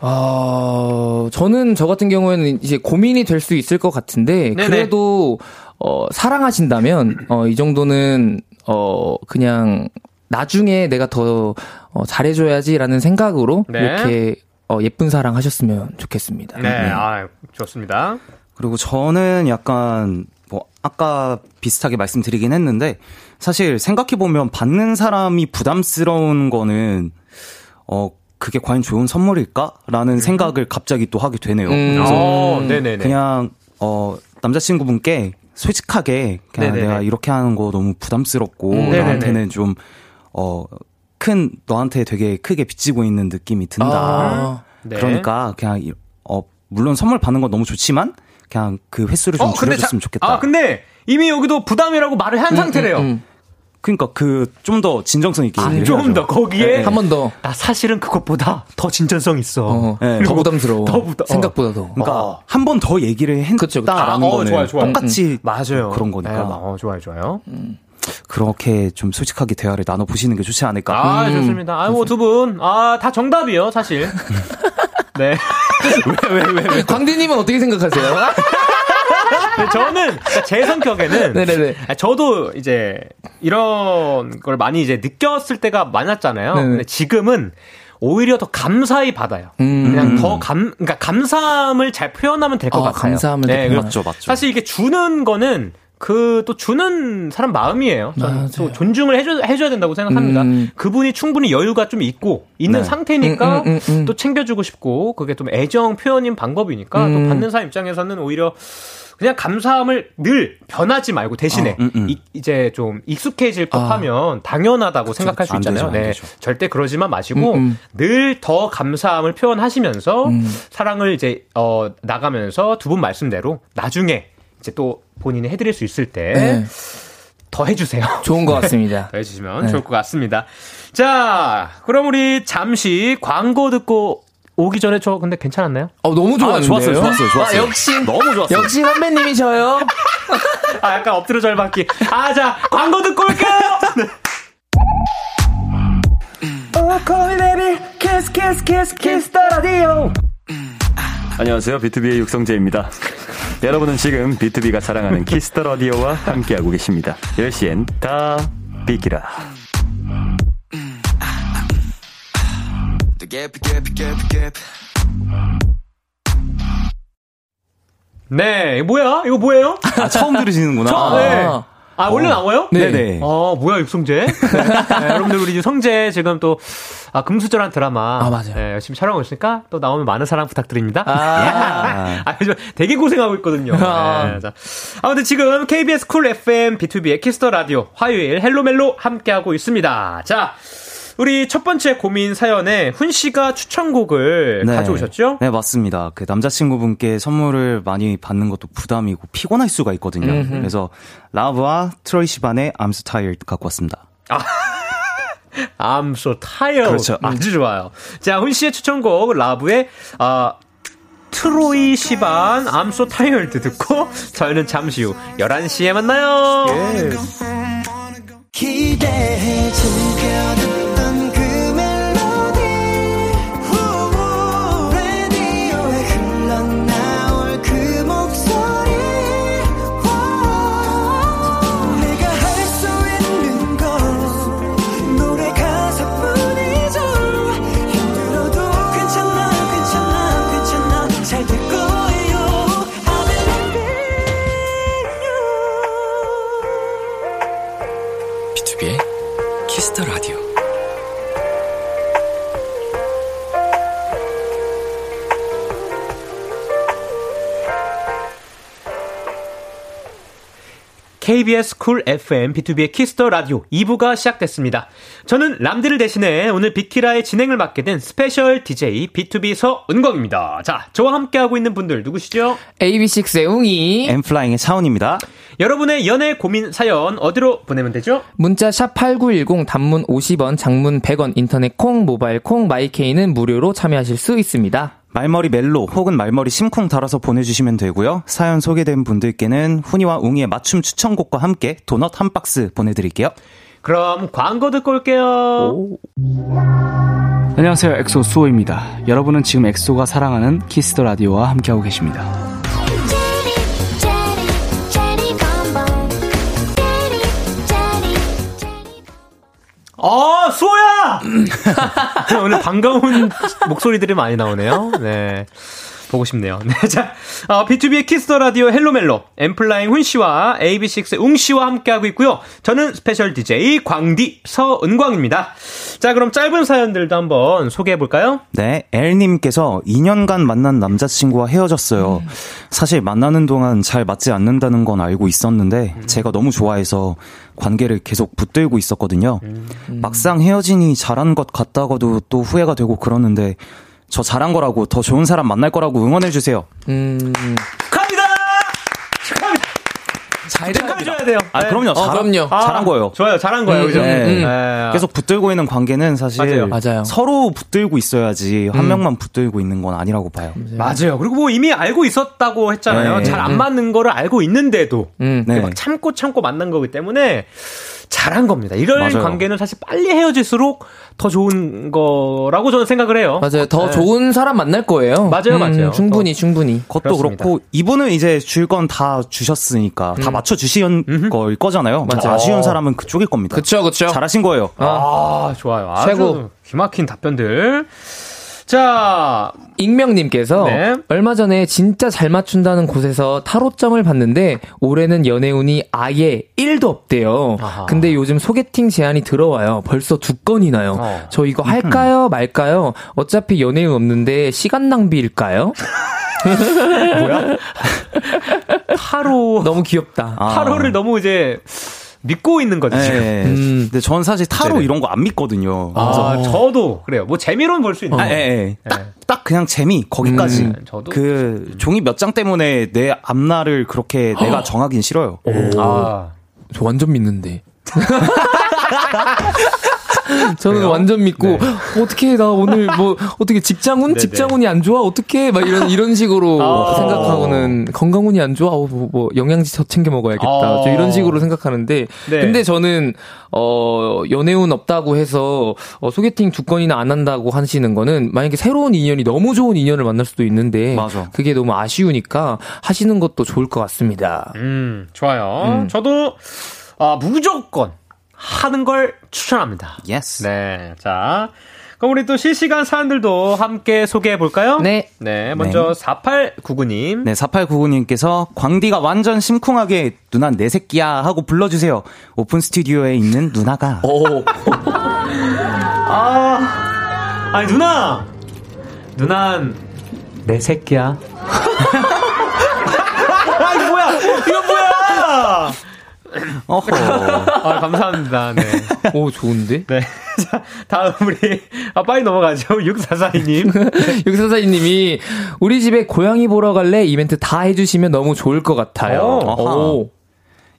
어, 저는 저 같은 경우에는 이제 고민이 될 수 있을 것 같은데, 네네. 그래도, 어, 사랑하신다면, 어, 이 정도는, 어, 그냥, 나중에 내가 더, 어, 잘해줘야지라는 생각으로, 네. 이렇게, 어, 예쁜 사랑 하셨으면 좋겠습니다. 네, 아, 좋습니다. 그리고 저는 약간 뭐 아까 비슷하게 말씀드리긴 했는데 사실 생각해 보면 받는 사람이 부담스러운 거는 어 그게 과연 좋은 선물일까라는 생각을 갑자기 또 하게 되네요. 음. 그래서 어, 네네네. 그냥 어 남자친구분께 솔직하게 그냥 네네네. 내가 이렇게 하는 거 너무 부담스럽고 음. 나한테는 좀 어 큰 너한테 되게 크게 빚지고 있는 느낌이 든다. 아. 네. 그러니까 그냥 이- 어 물론 선물 받는 건 너무 좋지만 그냥 그 횟수를 좀 어, 줄여줬으면 자- 좋겠다. 아, 근데 이미 여기도 부담이라고 말을 한 상태래요. 음, 그러니까 그 좀 더 진정성 있게 얘기를 좀 해야죠. 더 거기에 네. 한번 더, 나 사실은 그것보다 더 진전성 있어. 어, 네. 더 부담스러워. 더 부담- 생각보다 더. 그러니까 어. 한번 더 얘기를. 했다라는 아, 어, 거는 좋아요, 좋아요. 똑같이 맞아요. 그런 거니까 네, 어, 좋아요, 좋아요. 그렇게 좀 솔직하게 대화를 나눠 보시는 게 좋지 않을까. 아, 좋습니다. 아, 뭐두 분, 아, 다 정답이요, 사실. 네. 광대님은 어떻게 생각하세요? 근데 저는 그러니까 제 성격에는 네네네. 아, 저도 이제 이런 걸 많이 이제 느꼈을 때가 많았잖아요. 네네. 근데 지금은 오히려 더 감사히 받아요. 음. 그냥 더 감, 그러니까 감사함을 잘 표현하면 될것 아, 같아요. 감사함을. 그래서 맞죠, 맞죠. 사실 이게 주는 거는 그 또 주는 사람 마음이에요. 또 존중을 해줘, 해줘야 된다고 생각합니다. 음. 그분이 충분히 여유가 좀 있고 있는 네. 상태니까 음, 음, 음, 음. 또 챙겨주고 싶고 그게 좀 애정 표현인 방법이니까 음. 또 받는 사람 입장에서는 오히려 그냥 감사함을 늘 변하지 말고 대신에 음, 음. 이, 제좀 익숙해질 아. 법하면 당연하다고 생각할 수안 되죠, 있잖아요. 안 네, 되죠. 절대 그러지만 마시고 음, 음. 늘더 감사함을 표현하시면서 사랑을 이제 어 나가면서 두 분 말씀대로 나중에 이제 또 본인이 해드릴 수 있을 때더 네. 해주세요. 좋은 것 같습니다. 더 해주시면 네. 좋을 것 같습니다. 자, 그럼 우리 잠시 광고 듣고 오기 전에 저 근데 괜찮았나요? 어, 너무 좋았는데요. 좋았어요, 좋았어요, 좋았어요. 아, 역시 너무 좋았어요. 역시 선배님이셔요. 아, 약간 엎드려 절받기. 아, 자, 광고 듣고 올게요! 네. 안녕하세요. 비투비의 육성재입니다. 여러분은 지금 비투비가 자랑하는 키스 더 라디오와 함께하고 계십니다. 10시엔 다 비키라. 네, 이거 뭐야? 이거 뭐예요? 아, 처음 들으시는구나. 처음, 네. 아, 원래 나와요? 네. 네네. 어, 뭐야, 육성재? 네, 여러분들, 우리 이제 성재 지금 또, 아, 금수저란 드라마. 아, 맞아요. 네, 열심히 촬영하고 있으니까 또 나오면 많은 사랑 부탁드립니다. 아. 아, 저 되게 고생하고 있거든요. 아. 네, 자. 아무튼 지금 KBS 쿨 FM 비투비의 키스 더 라디오 화요일 헬로멜로 함께하고 있습니다. 자, 우리 첫 번째 고민 사연에 훈 씨가 추천곡을 가져오셨죠? 네, 맞습니다. 그 남자친구분께 선물을 많이 받는 것도 부담이고 피곤할 수가 있거든요. 그래서 라브와 트로이 시반의 I'm so tired 갖고 왔습니다. I'm so tired. 그렇죠. 아주 좋아요. 자, 훈 씨의 추천곡 라브의 아 트로이 시반 I'm so tired 듣고 저희는 잠시 후 11시에 만나요. 기 KBS 쿨 FM 비투비의 키스 더 라디오 2부가 시작됐습니다. 저는 람디를 대신해 오늘 비키라의 진행을 맡게 된 special DJ 비투비 서은광입니다. 자, 저와 함께하고 있는 분들 누구시죠? AB6IX의 웅이. 엔플라잉의 차훈입니다. 여러분의 연애 고민 사연 어디로 보내면 되죠? 문자 샵 8910 단문 50원, 장문 100원, 인터넷 콩, 모바일 콩, 마이케이는 무료로 참여하실 수 있습니다. 말머리 멜로 혹은 말머리 심쿵 달아서 보내주시면 되고요. 사연 소개된 분들께는 훈이와 웅이의 맞춤 추천곡과 함께 도넛 한 박스 보내드릴게요. 그럼 광고 듣고 올게요. 안녕하세요. 엑소 수호입니다. 여러분은 지금 엑소가 사랑하는 키스 더 라디오와 함께하고 계십니다. 아, 수호야! 오늘 반가운 목소리들이 많이 나오네요. 네. 보고 싶네요. 네, 자, 어, 비투비의 키스 더 라디오 헬로멜로, 엔플라잉 훈 씨와 AB6IX의 웅 씨와 함께하고 있고요. 저는 special DJ 광디 서은광입니다. 자, 그럼 짧은 사연들도 한번 소개해 볼까요? 네, 엘님께서 2년간 만난 남자친구와 헤어졌어요. 사실 만나는 동안 잘 맞지 않는다는 건 알고 있었는데, 제가 너무 좋아해서 관계를 계속 붙들고 있었거든요. 막상 헤어지니 잘한 것 같다가도 또 후회가 되고 그러는데, 저 잘한 거라고 더 좋은 사람 만날 거라고 응원해 주세요. 음, 축하합니다! 축하합니다! 축하해줘야 돼요. 아, 네. 그럼요. 어, 잘, 그럼요. 아, 잘한 거예요. 좋아요. 잘한 거예요. 그죠? 네. 네. 계속 붙들고 있는 관계는 사실 맞아요. 맞아요. 서로 붙들고 있어야지 한 명만 붙들고 있는 건 아니라고 봐요. 맞아요. 그리고 뭐 이미 알고 있었다고 했잖아요. 네. 잘안 맞는 거를 알고 있는데도 음. 네. 막 참고 참고 만난 거기 때문에 잘한 겁니다. 이런 맞아요. 관계는 사실 빨리 헤어질수록 더 좋은 거라고 저는 생각을 해요. 맞아요. 더 네. 좋은 사람 만날 거예요. 맞아요, 맞아요. 충분히, 충분히. 그것도 그렇습니다. 그렇고 이분은 이제 줄 건 다 주셨으니까 다 맞춰 주신 걸 거잖아요. 맞아요. 아쉬운 사람은 그쪽일 겁니다. 그쵸, 그쵸. 잘하신 거예요. 아, 좋아요. 아주 최고. 기막힌 답변들. 자, 익명님께서 네. 얼마 전에 진짜 잘 맞춘다는 곳에서 타로점을 봤는데 올해는 연애운이 아예 1도 없대요. 아하. 근데 요즘 소개팅 제안이 들어와요. 벌써 두 건이나요. 어. 저 이거 할까요 말까요? 어차피 연애운 없는데 시간 낭비일까요? 뭐야? 타로. 너무 귀엽다. 아. 타로를 너무 이제 믿고 있는 거죠, 지금. 네. 음. 근데 전 사실 타로 네네. 이런 거 안 믿거든요. 아, 저도 그래요. 뭐 재미로는 볼 수 있는. 아, 예, 예. 딱, 딱 그냥 재미, 거기까지. 음, 저도. 그, 종이 몇 장 때문에 내 앞날을 그렇게 내가 정하긴 싫어요. 아, 저 완전 믿는데. 저는 그래요? 완전 믿고 네. 어떻게 나 오늘 뭐 어떻게 직장운 네네. 직장운이 안 좋아 어떻게 막 이런 이런 식으로 아. 생각하고는 건강운이 안 좋아 어, 뭐, 뭐 영양제 더 챙겨 먹어야겠다 아. 저 이런 식으로 생각하는데 네. 근데 저는 어 연애운 없다고 해서 어, 소개팅 두 건이나 안 한다고 하시는 거는 만약에 새로운 인연이 너무 좋은 인연을 만날 수도 있는데 맞아. 그게 너무 아쉬우니까 하시는 것도 좋을 것 같습니다. 음, 좋아요. 저도, 아, 무조건 하는 걸 추천합니다. Yes. 네, 자. 그럼 우리 또 실시간 사연들도 함께 소개해 볼까요? 네. 네, 먼저 4899님. 네, 4899님께서 광디가 완전 심쿵하게 누나 내 새끼야 하고 불러주세요. 오픈 스튜디오에 있는 누나가. 오. 아, 아니, 누나! 누난, 내 새끼야. 아, 이거 뭐야! 이거 뭐야! 어허. 아, 감사합니다. 네. 오 좋은데? 네. 자, 다음 우리, 아, 빨리 넘어가죠. 6442님. 육사사님이 우리 집에 고양이 보러 갈래 이벤트 다 해주시면 너무 좋을 것 같아요. 어. 오.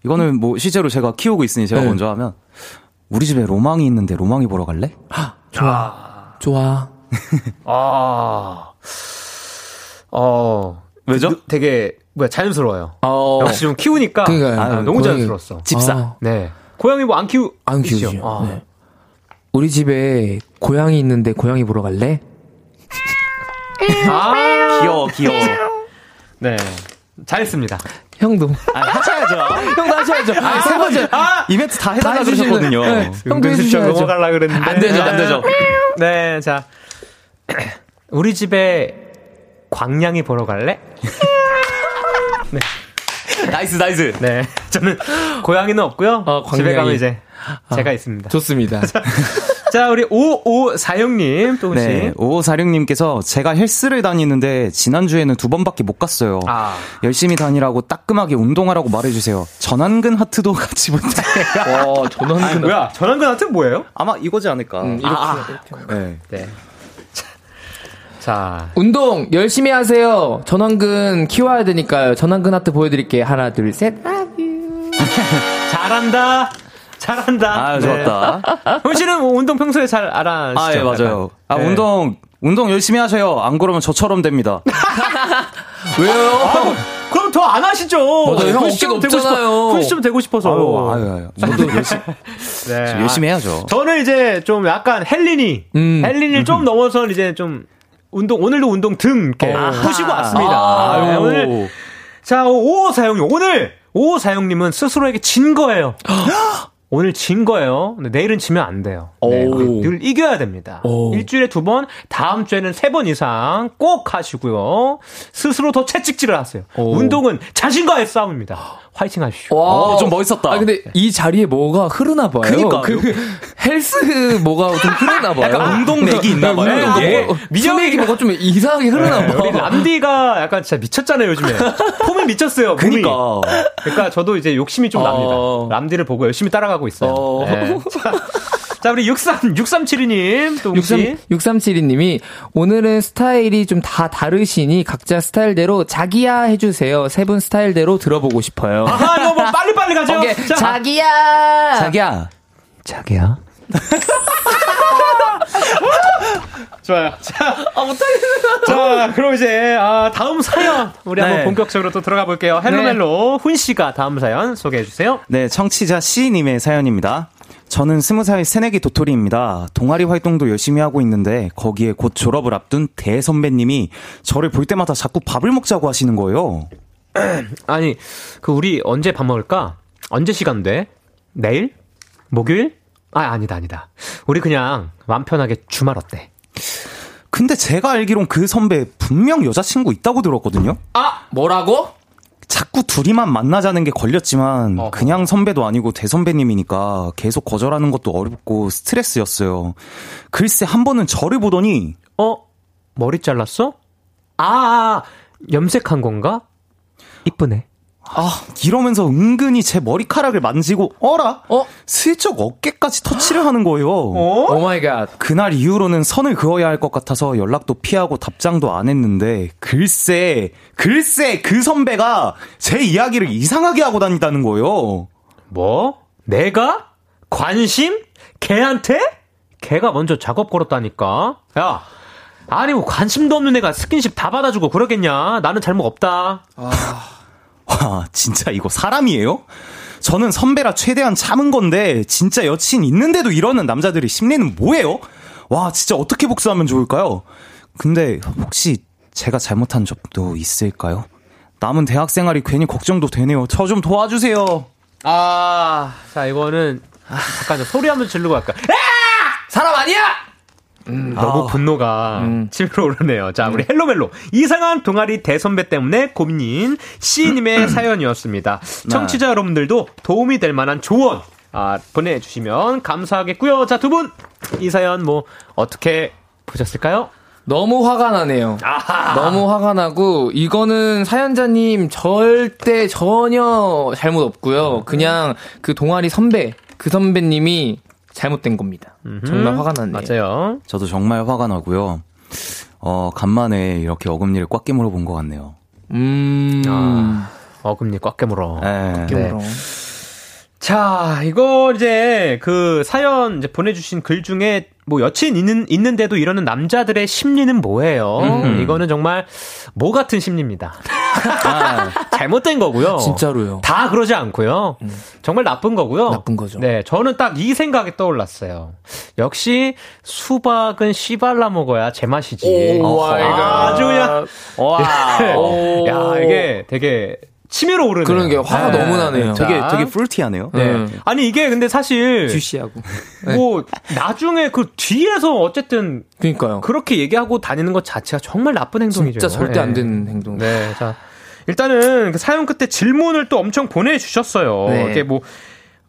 이거는 뭐 실제로 제가 키우고 있으니 제가 네. 먼저 하면 우리 집에 로망이 있는데 로망이 보러 갈래? 좋아. 좋아. 아, 어. 왜죠? 누- 되게, 뭐야, 자연스러워요. 어. 역시 좀 키우니까. 그러니까요. 아, 너무 자연스러웠어. 집사. 아, 네. 고양이 뭐 안 키우, 안? 키우죠. 아. 네. 우리 집에 고양이 있는데 고양이 보러 갈래? 아, 귀여워, 귀여워. 네. 잘했습니다. 형도. 아, 하셔야죠. 형도 하셔야죠. 아, 세 번째. 아! 이벤트 다다 해달라 그러셨거든요. 네. 형도 해주셔야죠. 넘어가려 그랬는데. 안 되죠, 안 되죠. 네, 자. 우리 집에 광양이 보러 갈래? Nice, nice. 네. 저는 고양이는 없고요. 어, 집에. 가면 이제 제가 있습니다. 좋습니다. 자, 우리 5546님, 또 혹시. 네, 5546님께서 제가 헬스를 다니는데 지난주에는 두 번밖에 못 갔어요. 아. 열심히 다니라고 따끔하게 운동하라고 말해주세요. 전완근 하트도 같이 부탁해요. 와. 아니, 뭐야? 전환근 하트 뭐예요? 아마 이거지 않을까. 음, 이렇게, 아, 이렇게. 네. 네. 자, 운동 열심히 하세요. 전완근 키워야 되니까요. 전완근 하트 보여드릴게요. 하나, 둘, 셋. 잘한다. 잘한다. 아, 좋았다. 형 씨는 뭐 운동 평소에 잘 알아. 아, 예, 맞아요. 아, 네. 운동, 운동 열심히 하셔요. 안 그러면 저처럼 됩니다. 왜요? 아, 그럼 더 안 하시죠. 맞아요. 형 훈시점 어깨가 되고 없잖아요. 훈시점 되고 싶어서. 아유, 아유, 아유. 운동 열심히, 네. 열심히 해야죠. 저는 이제 좀 약간 헬린이, 음. 헬린을 좀 넘어서 이제 좀 운동, 오늘도 운동 등 이렇게 푸시고 왔습니다. 아, 네. 오늘. 자, 오사용님. 오늘 오사용님은 스스로에게 진 거예요. 오늘 진 거예요. 근데 내일은 지면 안 돼요. 네, 오. 늘 이겨야 됩니다. 오. 일주일에 두 번, 다음 주에는 세 번 이상 꼭 하시고요. 스스로 더 채찍질을 하세요. 오. 운동은 자신과의 싸움입니다. 화이팅 하십시오. 와, 어, 좀 멋있었다. 아 근데 이 자리에 뭐가 흐르나 봐요. 그니까요. 그 헬스 뭐가 좀 흐르나 봐요. 약간 운동 맥이 있나 봐요. 운동 예. 뭐, 민혁이- 수맥이 뭐가 좀 이상하게 흐르나 봐. 우리 람디가 약간 진짜 미쳤잖아요, 요즘에. 폼이 미쳤어요, 몸이. 그니까. 그러니까 저도 이제 욕심이 좀 어. 납니다. 람디를 보고 열심히 따라가고 있어요. 어. 네. 자, 자, 우리 63, 6372님, 또 혹시. 6372님이 오늘은 스타일이 좀 다 다르시니 각자 스타일대로 자기야 해주세요. 세 분 스타일대로 들어보고 싶어요. 아, 이거 뭐 빨리빨리 가죠. 오케이, 자, 자기야. 자기야. 자기야. 좋아요. 자, 아, 못하겠어. 자, 그럼 이제, 아, 다음 사연. 우리 한번 네. 본격적으로 또 들어가 볼게요. 헬로멜로 훈씨가 다음 사연 소개해 주세요. 네, 청취자 C님의 사연입니다. 저는 스무 살 새내기 도토리입니다. 동아리 활동도 열심히 하고 있는데 거기에 곧 졸업을 앞둔 대선배님이 저를 볼 때마다 자꾸 밥을 먹자고 하시는 거예요. 아니, 그, 우리 언제 밥 먹을까? 언제 시간 돼? 내일? 목요일? 아, 아니다, 아니다. 우리 그냥 마음 편하게 주말 어때? 근데 제가 알기론 그 선배 분명 여자친구 있다고 들었거든요. 아 뭐라고? 자꾸 둘이만 만나자는 게 걸렸지만 어허. 그냥 선배도 아니고 대선배님이니까 계속 거절하는 것도 어렵고 스트레스였어요. 글쎄 한 번은 저를 보더니 어? 머리 잘랐어? 아, 아, 염색한 건가? 이쁘네. 아 이러면서 은근히 제 머리카락을 만지고 어라? 어? 슬쩍 어깨까지 터치를 하는 거예요. 어? Oh my god. 그날 이후로는 선을 그어야 할 것 같아서 연락도 피하고 답장도 안 했는데 글쎄 글쎄 그 선배가 제 이야기를 이상하게 하고 다닌다는 거예요. 뭐? 내가? 관심? 걔한테? 걔가 먼저 작업 걸었다니까. 야, 아니 뭐 관심도 없는 애가 스킨십 다 받아주고 그러겠냐? 나는 잘못 없다. 와 진짜 이거 사람이에요? 저는 선배라 최대한 참은 건데 진짜 여친 있는데도 이러는 남자들의 심리는 뭐예요? 와 진짜 어떻게 복수하면 좋을까요? 근데 혹시 제가 잘못한 적도 있을까요? 남은 대학 생활이 괜히 걱정도 되네요. 저 좀 도와주세요. 아, 자 이거는 잠깐 좀 소리 한번 지르고 할까? 사람 아니야. 너무 분노가 치밀어 오르네요. 자, 우리 헬로멜로 이상한 동아리 대선배 때문에 고민인 C님의 사연이었습니다. 청취자 여러분들도 도움이 될 만한 조언 아, 보내주시면 감사하겠고요. 자, 두 분 이 사연 뭐 어떻게 보셨을까요? 너무 화가 나네요. 너무 화가 나고 이거는 사연자님 절대 전혀 잘못 없고요. 그냥 그 동아리 선배 그 선배님이 잘못된 겁니다. 정말 화가 났네요. 맞아요. 저도 정말 화가 나고요. 어 간만에 이렇게 어금니를 꽉 깨물어 본 것 같네요. 음. 아, 어금니 꽉 깨물어. 네. 네. 자, 이거 이제 그 사연 이제 보내주신 글 중에 뭐 여친 있는, 있는데도 이러는 남자들의 심리는 뭐예요? 이거는 정말 뭐 같은 심리입니다. 잘못된 거고요. 진짜로요. 다 그러지 않고요. 정말 나쁜 거고요. 나쁜 거죠. 네, 저는 딱 이 생각이 떠올랐어요. 역시 수박은 씨발라 먹어야 제맛이지. oh my god. 아주 그냥 와. 야, 이게 되게 치밀어 오르네요. 그런 게 화가 네. 너무 나네요. 되게 자. 되게 fruity하네요. 네. 음. 아니 이게 근데 사실 juicy하고. 뭐 나중에 그 뒤에서 어쨌든 그러니까요. 그렇게 얘기하고 다니는 것 자체가 정말 나쁜 행동이죠. 진짜 절대 안 네. 되는 행동. 네, 자 일단은 그 사연 끝에 질문을 또 엄청 보내주셨어요. 네. 이게 뭐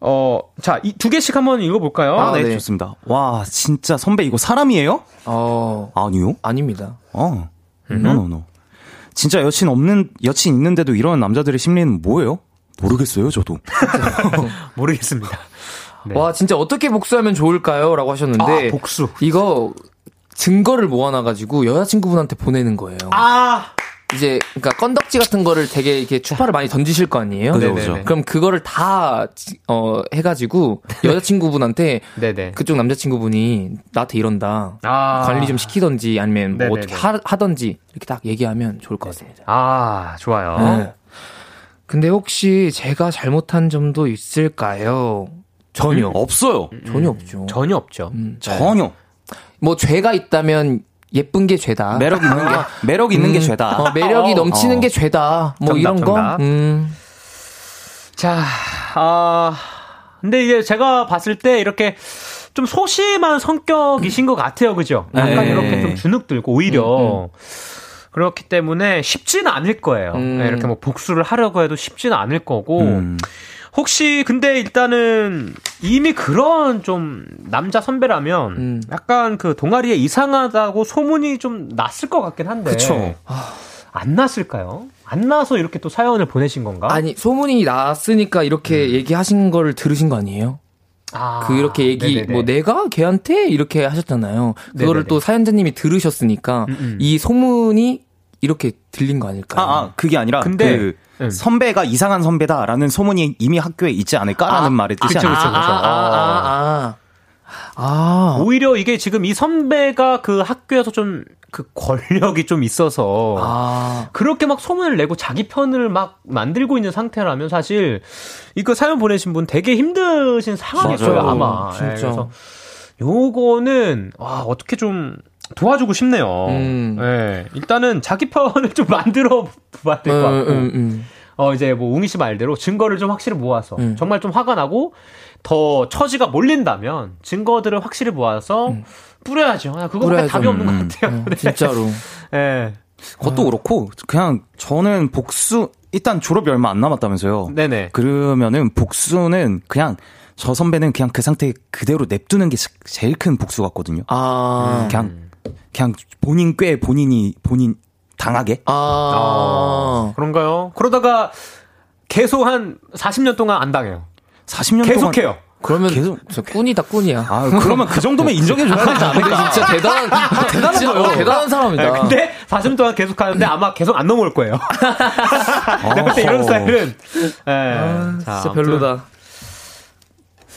어, 자, 이 두 개씩 한번 읽어볼까요? 아, 네, 네. 좋습니다. 와, 진짜 선배 이거 사람이에요? 어, 아니요. 아닙니다. 어. 노노노. 진짜 여친 없는 여친 있는데도 이런 남자들의 심리는 뭐예요? 모르겠어요, 저도. 모르겠습니다. 네. 와, 진짜 어떻게 복수하면 좋을까요? 라고 하셨는데. 아, 복수. 이거 증거를 모아놔가지고 여자친구분한테 보내는 거예요. 아! 이제, 그러니까 건덕지 같은 거를 되게 이렇게 추파를 많이 던지실 거 아니에요? 그죠, 네네네. 그죠. 그럼 그거를 다, 어, 해가지고 여자친구분한테 네네. 그쪽 남자친구분이 나한테 이런다. 아. 관리 좀 시키던지 아니면 뭐. 어떻게 하, 하던지 이렇게 딱 얘기하면 좋을 것 같습니다. 아, 좋아요. 네. 근데 혹시 제가 잘못한 점도 있을까요? 전혀. 없어요. 전혀 없죠. 전혀 없죠. 음. 전혀. 뭐 죄가 있다면 예쁜 게 죄다. 매력 있는 게 매력 있는 게 음, 죄다. 어, 매력이 어. 넘치는 어. 게 죄다. 뭐 정답, 이런 거. 정답. 음. 자, 아, 근데 이제 제가 봤을 때 이렇게 좀 소심한 성격이신 것 같아요. 그죠? 약간 네. 이렇게 좀 주눅 들고 오히려. 그렇기 때문에 쉽지는 않을 거예요. 음. 네, 이렇게 뭐 복수를 하려고 해도 쉽지는 않을 거고. 음. 혹시 근데 일단은 이미 그런 좀 남자 선배라면 음. 약간 그 동아리에 이상하다고 소문이 좀 났을 것 같긴 한데. 그쵸. 안 났을까요? 안 나서 이렇게 또 사연을 보내신 건가? 아니, 소문이 났으니까 이렇게 얘기하신 거를 들으신 거 아니에요? 아, 그렇게 얘기, 네네네. 뭐 내가 걔한테 이렇게 하셨잖아요. 그거를 네네네. 또 사연자님이 들으셨으니까 음, 음. 이 소문이 이렇게 들린 거 아닐까요? 아, 아, 그게 아니라 근데- 그 음. 선배가 이상한 선배다라는 소문이 이미 학교에 있지 않을까라는 아, 말의 뜻이 그쵸, 아니죠. 아, 아, 아, 아. 아. 오히려 이게 지금 이 선배가 그 학교에서 좀 그 권력이 좀 있어서 아. 그렇게 막 소문을 내고 자기 편을 막 만들고 있는 상태라면 사실 이거 사연 보내신 분 되게 힘드신. 거예요 아마. 진짜. 예, 그래서 요거는 와 어떻게 좀 도와주고 싶네요. 음. 예, 일단은 자기 편을 좀 만들어 봐야 될것 음, 같고. 음, 음. 어, 이제 뭐, 웅이 씨 말대로 증거를 좀 확실히 모아서, 음. 정말 좀 화가 나고, 더 처지가 몰린다면, 증거들을 확실히 모아서, 뿌려야죠. 아, 그거밖에. 답이 없는 음. 것 같아요. 음, 네. 진짜로. 예. 그것도 그렇고 그냥 저는 복수 일단 졸업이 얼마 안 남았다면서요. 네네. 그러면은 복수는 그냥 저 선배는 그냥 그 상태 그대로 냅두는 게 제일 큰 복수 같거든요. 아. 그냥 그냥 본인 꽤 본인이 본인 당하게. 아. 그런가요? 그러다가, 계속 한 40년 동안 안 당해요. 40년 동안 계속해요. 그러면 계속- 저 꾼이다 꾼이야. 아, 그러면 그 정도면 인정해 줘야 되지 근데 않을까? 진짜 대단한 대단한 거예요. 대단한 사람이다. 네, 근데 40년 동안 계속 하는데 아마 계속 안 넘어올 거예요. 내가 볼 때 이런. 스타일은. 예. 자, 진짜 아무튼 별로다.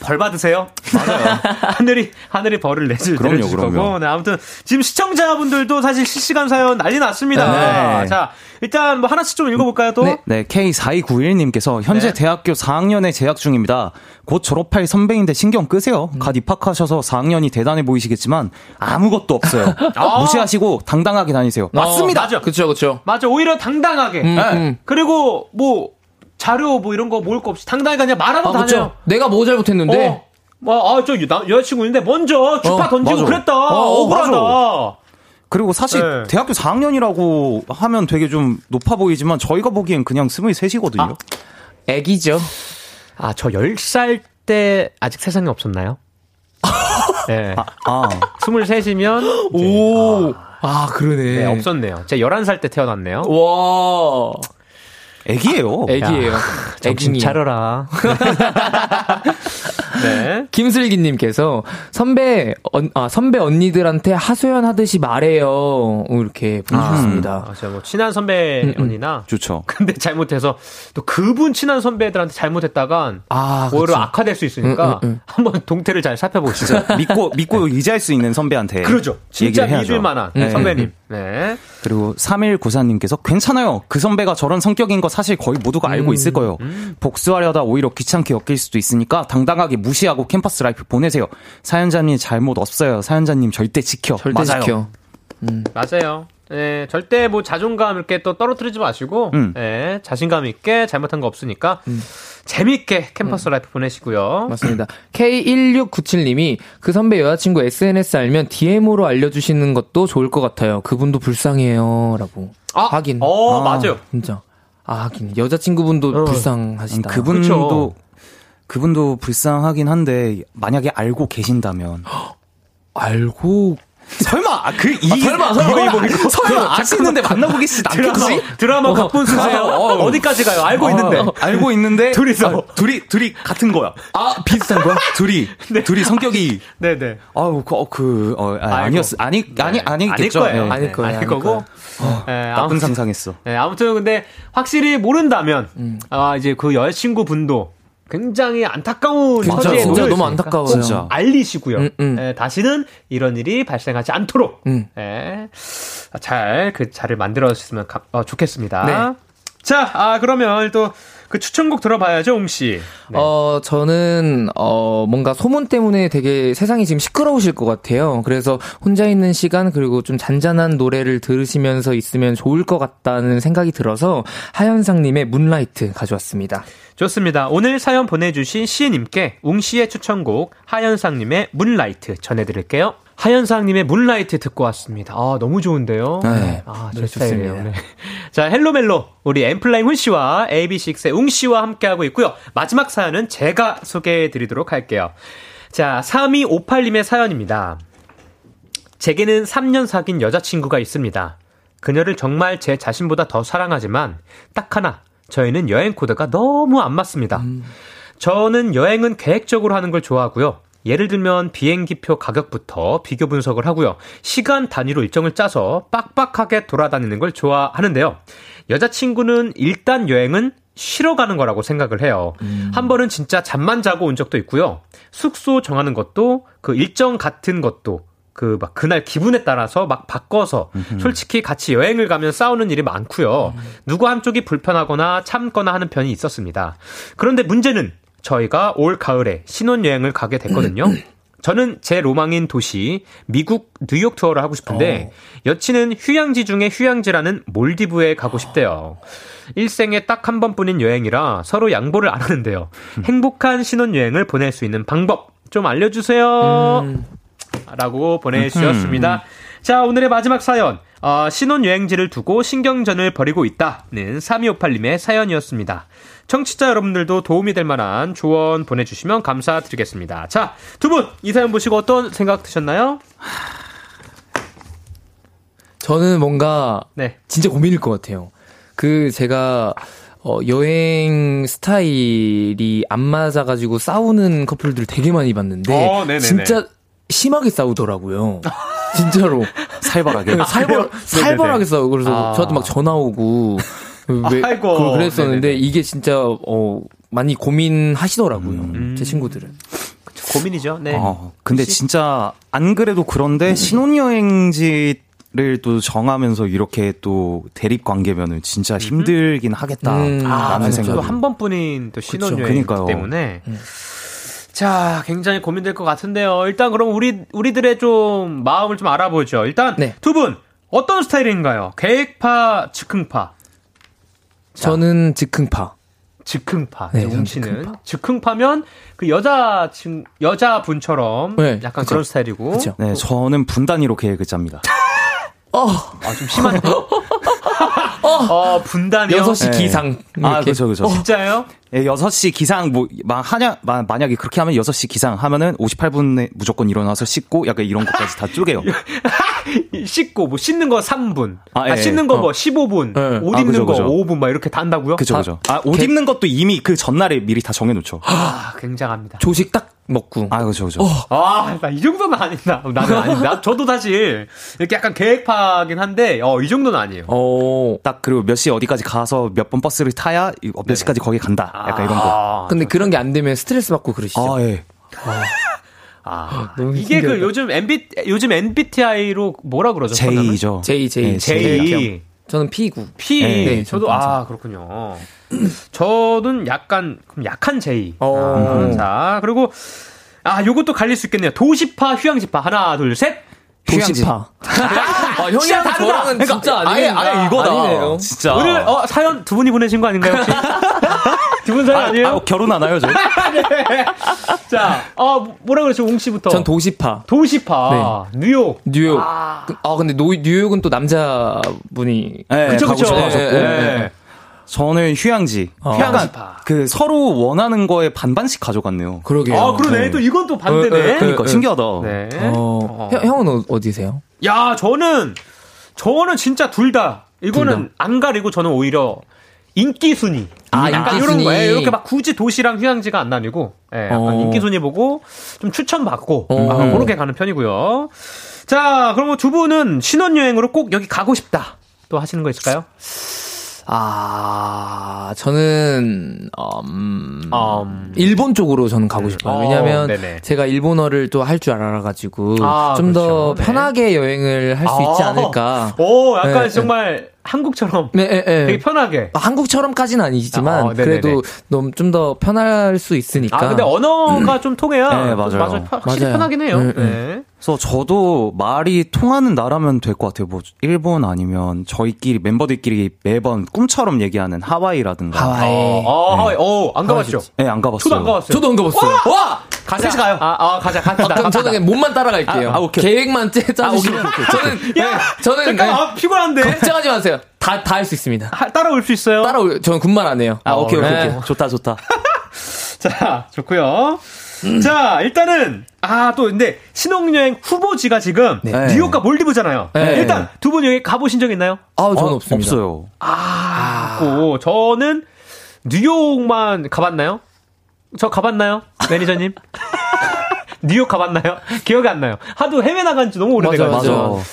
벌 받으세요. 맞아요. 하늘이 하늘이 벌을 내줄 그럼요, 내려줄 그럼요. 거고. 네, 아무튼 지금 시청자분들도 사실 실시간 사연 난리 났습니다. 네. 자, 일단 뭐 하나씩 좀 읽어 볼까요? 또. 네. 네, K4291님께서 현재 네. 대학교 4학년에 재학 중입니다. 곧 졸업할 선배인데 신경 끄세요. 음. 갓 입학하셔서 4학년이 대단해 보이시겠지만 아무것도 없어요. 아. 무시하시고 당당하게 다니세요. 맞습니다. 맞아. 그쵸 그쵸. 맞아. 오히려 당당하게. 음, 네. 음. 그리고 뭐 자료 뭐 이런 거 모을 거 없이 당당하게 그냥 말하고 아 다녀요. 그쵸. 내가 뭐 잘못했는데. 어. 뭐, 아, 저 여- 여자친구 있는데 먼저 주파 어, 던지고 맞아. 그랬다. 어, 억울하다. 그리고 사실 네. 대학교 4학년이라고 하면 되게 좀 높아 보이지만 저희가 보기엔 그냥 23이거든요. 아. 애기죠. 아, 저 10살 때 아직 세상에 없었나요? 네. 아, 23이면 오. 아 그러네. 네, 없었네요. 제가 11살 때 태어났네요. 와. 애기예요. 애기예요. 정신 애기니. 차려라. 네. 김슬기님께서 선배 언, 아 선배 언니들한테 하소연 하듯이 말해요. 이렇게 보내주셨습니다. 아, 제가 뭐 친한 선배 언니나 좋죠. 근데 잘못해서 또 그분 친한 선배들한테 잘못했다간 아, 오히려 그쵸. 악화될 수 있으니까 응, 응, 응. 한번 동태를 잘 살펴보시죠. 믿고 믿고 의지할 수 있는 선배한테 그러죠. 진짜. 믿을 만한 네. 선배님. 네. 그리고 3194님께서 괜찮아요. 그 선배가 저런 성격인 거 사실 거의 모두가 알고 있을 거예요. 복수하려다 오히려 귀찮게 엮일 수도 있으니까 당당하게 무시하고 캠퍼스 life 보내세요. 사연자님 잘못 없어요. 사연자님 절대 지켜. 절대 맞아요. 지켜. 맞아요. 예, 절대 뭐 자존감 이렇게 또 떨어뜨리지 마시고, 음. 예, 자신감 있게 잘못한 거 없으니까, 재밌게 캠퍼스 life 보내시고요. 맞습니다. K1697님이 그 선배 여자친구 SNS 알면 DM으로 알려주시는 것도 좋을 것 같아요. 그분도 불쌍해요. 라고. 아, 하긴. 어, 아. 맞아요. 진짜. 아, 하긴. 여자친구분도 어. 불쌍하시다. 그분도 그쵸. 그분도 불쌍하긴 한데 만약에 알고 계신다면 알고 설마 아, 그이 설마, 설마. 이거 이거 이거 설마 아시는데 만나고 계시지 않겠지? 드라마 각본 쓰세요. 어, 어. 디까지 가요? 알고 있는데. 어, 알고 있는데 둘이서. 아, 둘이 둘이 같은 거야. 아 비슷한 거야? 둘이 둘이 성격이 네네. 아우 그, 어, 그 어, 아, 아이고. 아니었 아니 아니 아니겠죠. 아닐 거예요. 예. 아닐 거예요, 아닐 거고. 네, 나쁜 아무튼, 상상했어. 네, 아무튼 근데 확실히 모른다면 아 이제 그 여자친구 분도 굉장히 안타까운 진짜, 진짜 너무. 꼭 진짜. 알리시고요. 음, 음. 예, 다시는 이런 일이 발생하지 않도록 음. 예, 잘그 자리를 만들어 주셨으면 가- 어, 좋겠습니다. 네. 자, 아 그러면 또 그 추천곡 들어봐야죠, 웅 씨. 네. 어, 저는, 어, 뭔가 소문 때문에 되게 세상이 지금 시끄러우실 것 같아요. 그래서 혼자 있는 시간, 그리고 좀 잔잔한 노래를 들으시면서 있으면 좋을 것 같다는 생각이 들어서 하현상 님의 Moonlight 가져왔습니다. 좋습니다. 오늘 사연 보내주신 시인님께 웅씨의 추천곡 하현상님의 Moonlight 전해드릴게요. 하현상님의 Moonlight 듣고 왔습니다. 아, 너무 좋은데요? 네. 아, 제 노래 스타일이에요. 좋습니다. 네. 자, Hello 멜로. 우리 엔플라잉 훈씨와 AB6IX의 웅씨와 함께하고 있고요. 마지막 사연은 제가 소개해드리도록 할게요. 자, 3258님의 사연입니다. 제게는 3년 사귄 여자친구가 있습니다. 그녀를 정말 제 자신보다 더 사랑하지만 딱 하나 저희는 여행 코드가 너무 안 맞습니다. 저는 여행은 계획적으로 하는 걸 좋아하고요. 예를 들면 비행기표 가격부터 비교 분석을 하고요. 시간 단위로 일정을 짜서 빡빡하게 돌아다니는 걸 좋아하는데요. 여자친구는 일단 여행은 쉬러 가는 거라고 생각을 해요. 한 번은 진짜 잠만 자고 온 적도 있고요. 숙소 정하는 것도 그 일정 같은 것도 그 막 그날 기분에 따라서 막 바꿔서 솔직히 같이 여행을 가면 싸우는 일이 많고요. 누구 한쪽이 불편하거나 참거나 하는 편이 있었습니다. 그런데 문제는 저희가 올 가을에 신혼여행을 가게 됐거든요. 저는 제 로망인 도시 미국 뉴욕 투어를 하고 싶은데 여친은 휴양지 중에 휴양지라는 몰디브에 가고 싶대요. 일생에 딱 한 번뿐인 여행이라 서로 양보를 안 하는데요. 행복한 신혼여행을 보낼 수 있는 방법 좀 알려주세요. 라고 보내주셨습니다. 자, 오늘의 마지막 사연. 어, 신혼여행지를 두고 신경전을 벌이고 있다는 3258님의 사연이었습니다. 청취자 여러분들도 도움이 될 만한 조언 보내주시면 감사드리겠습니다. 자, 두 분, 이 사연 보시고 어떤 생각 드셨나요? 저는 뭔가 네. 진짜 고민일 것 같아요. 그 제가 어, 여행 스타일이 안 맞아가지고 싸우는 커플들 되게 많이 봤는데 어. 진짜 심하게 싸우더라고요. 진짜로 살벌하게. 살벌 살벌하게 싸우. 그래서 아. 저한테 막 전화 오고 왜 아이고. 그- 그랬었는데 네네네. 이게 진짜 어 많이 고민하시더라고요. 제 친구들은. 고민이죠. 네. 어, 근데 진짜 안 그래도 그런데 신혼여행지 를 또 정하면서 이렇게 또 대립 관계면은 진짜 힘들긴 하겠다라는 음. 아, 생각이. 한 번뿐인 또 신혼여행 그러니까요. 때문에. 자, 굉장히 고민될 것 같은데요. 일단 그럼 우리 우리들의 좀 마음을 좀 알아보죠. 일단 네. 두분 어떤 스타일인가요? 계획파, 즉흥파. 저는 즉흥파. 즉흥파. 네, 네, 저는 웅씨는 즉흥파. 즉흥파 면 그 여자 친 여자 분처럼 네, 약간 그쵸. 그런 스타일이고. 그쵸. 네, 저는 분 단위로 계획을 짭니다. 아, 좀 심한데. 어, 분단이요. 6시 네. 기상. 아, 이렇게. 그죠, 그죠. 진짜요? 예, 6시 기상, 뭐, 막, 하냐, 마- 만약에 그렇게 하면 6시 기상 하면은 58분에 무조건 일어나서 씻고 약간 이런 것까지 다 쪼개요. 씻고 뭐 씻는 거 3분. 아, 아, 예, 씻는 거뭐 15분. 네. 옷 아, 입는 그죠, 거 그죠. 5분 막 이렇게 다 한다고요? 그죠, 아, 그죠. 아, 옷 입는 것도 이미 그 전날에 미리 다 정해놓죠. 아, 굉장합니다. 조식 딱 먹고. 아, 그죠, 그죠. 아, 나 이 정도는 아니다. 나는 아니다. 저도 사실 이렇게 약간 계획파긴 한데, 어, 이 정도는 아니에요. 어. 딱 그리고 몇시 어디까지 가서 몇 번 버스를 타야 이- 몇 시까지 거기 간다. 약간 이런 거. 아, 근데 그런 게 안 되면 스트레스 받고 그러시죠. 아, 예. 아, 너무 이게 그 신기하다. 요즘 MB, 요즘 MBTI로 뭐라 그러죠? J죠. J, J. 네, J. 저는 P9. P. 네, 저도, 아, 그렇군요. 저는 약간, 그럼 약한 J. 어. 아, 자, 그리고, 아, 요것도 갈릴 수 있겠네요. 도시파, 휴양지파. 하나, 둘, 셋. 도시파. 아, 형이랑 다르다. 저랑은 그러니까 진짜 아예. 아예 이거다. 아니네요. 진짜. 오늘, 어, 사연 두 분이 보내신 거 아닌가요, 혹시? 두분 사연 아, 아니에요? 아, 결혼 안 하요, 저? 자, 어, 뭐라 그러죠, 웅 씨부터. 전 도시파. 도시파. 뉴욕. 뉴욕. 아. 아, 근데 노, 뉴욕은 또 남자분이. 네, 그쵸, 가고 그쵸. 싶어 하셨고. 예, 예. 저는 휴양지. 어. 약간 휴양지 파. 그 서로 원하는 거에 반반씩 가져갔네요. 그러게요. 아, 그러네. 네. 또 이건 또 반대네. 어, 어, 어. 그러니까 네. 신기하다. 네. 어, 형, 형은 어- 어디세요? 야, 저는, 저는 진짜 둘 다, 이거는 둘안 가리고 저는 오히려 인기 순위. 아, 약간 인기 이런 순위. 거예요. 이렇게 막 굳이 도시랑 휴양지가 안 나뉘고, 예, 약간 어. 인기 순위 보고 좀 추천 받고, 어. 아, 그렇게 가는 편이고요. 자, 그러면 두 분은 신혼여행으로 꼭 여기 가고 싶다. 또 하시는 거 있을까요? 아, 저는, 음, 음. 일본 쪽으로 저는 가고 싶어요. 어, 왜냐면 네네. 제가 일본어를 또 할 줄 알아가지고 아, 좀더 그렇죠. 네. 편하게 여행을 할 수 있지 아. 않을까. 오, 약간 네, 정말 한국처럼 네, 네, 네. 되게 편하게. 아, 한국처럼까지는 아니지만 어, 네네네. 그래도 좀 더 편할 수 있으니까. 아, 근데 언어가 좀 통해야. 네, 맞아요. 맞아요. 확실히 맞아요. 편하긴 해요. 네, 네. 그래서 저도 말이 통하는 나라면 될 것 같아요. 뭐 일본 아니면 저희끼리 멤버들끼리 매번 꿈처럼 얘기하는 하와이라든가. 하와이. 어, 하와이. 어, 안 가봤죠? 네, 안 가봤어요. 저도 안 가봤어요. 저도 안 가봤어요. 와! 가자. 셋이 가요. 아, 아 가자. 갑시다. 아, 그럼 저는 그냥 몸만 따라갈게요. 아, 아, 오케이. 계획만 짜, 짜주시면. 저는, 야, 네, 저는, 잠깐, 네, 아, 피곤한데. 걱정하지 마세요. 다, 다 할 수 있습니다. 하- 따라올 수 있어요? 따라올, 저는 군말 안 해요. 아, 오케이, 오케이, 네. 오케이. 좋다, 좋다. 자, 좋고요. 자, 일단은 아, 또 근데 신혼여행 후보지가 지금 네. 뉴욕과 몰디브잖아요. 네. 일단 두 분 여기 가보신 적 있나요? 아우, 저는 어, 없습니다. 없어요. 아, 없고 저는 뉴욕만 가봤나요? 저 가봤나요? 매니저님? 뉴욕 가봤나요? 기억이 안 나요. 하도 해외 나간 지 너무 오래돼가지고. 맞아.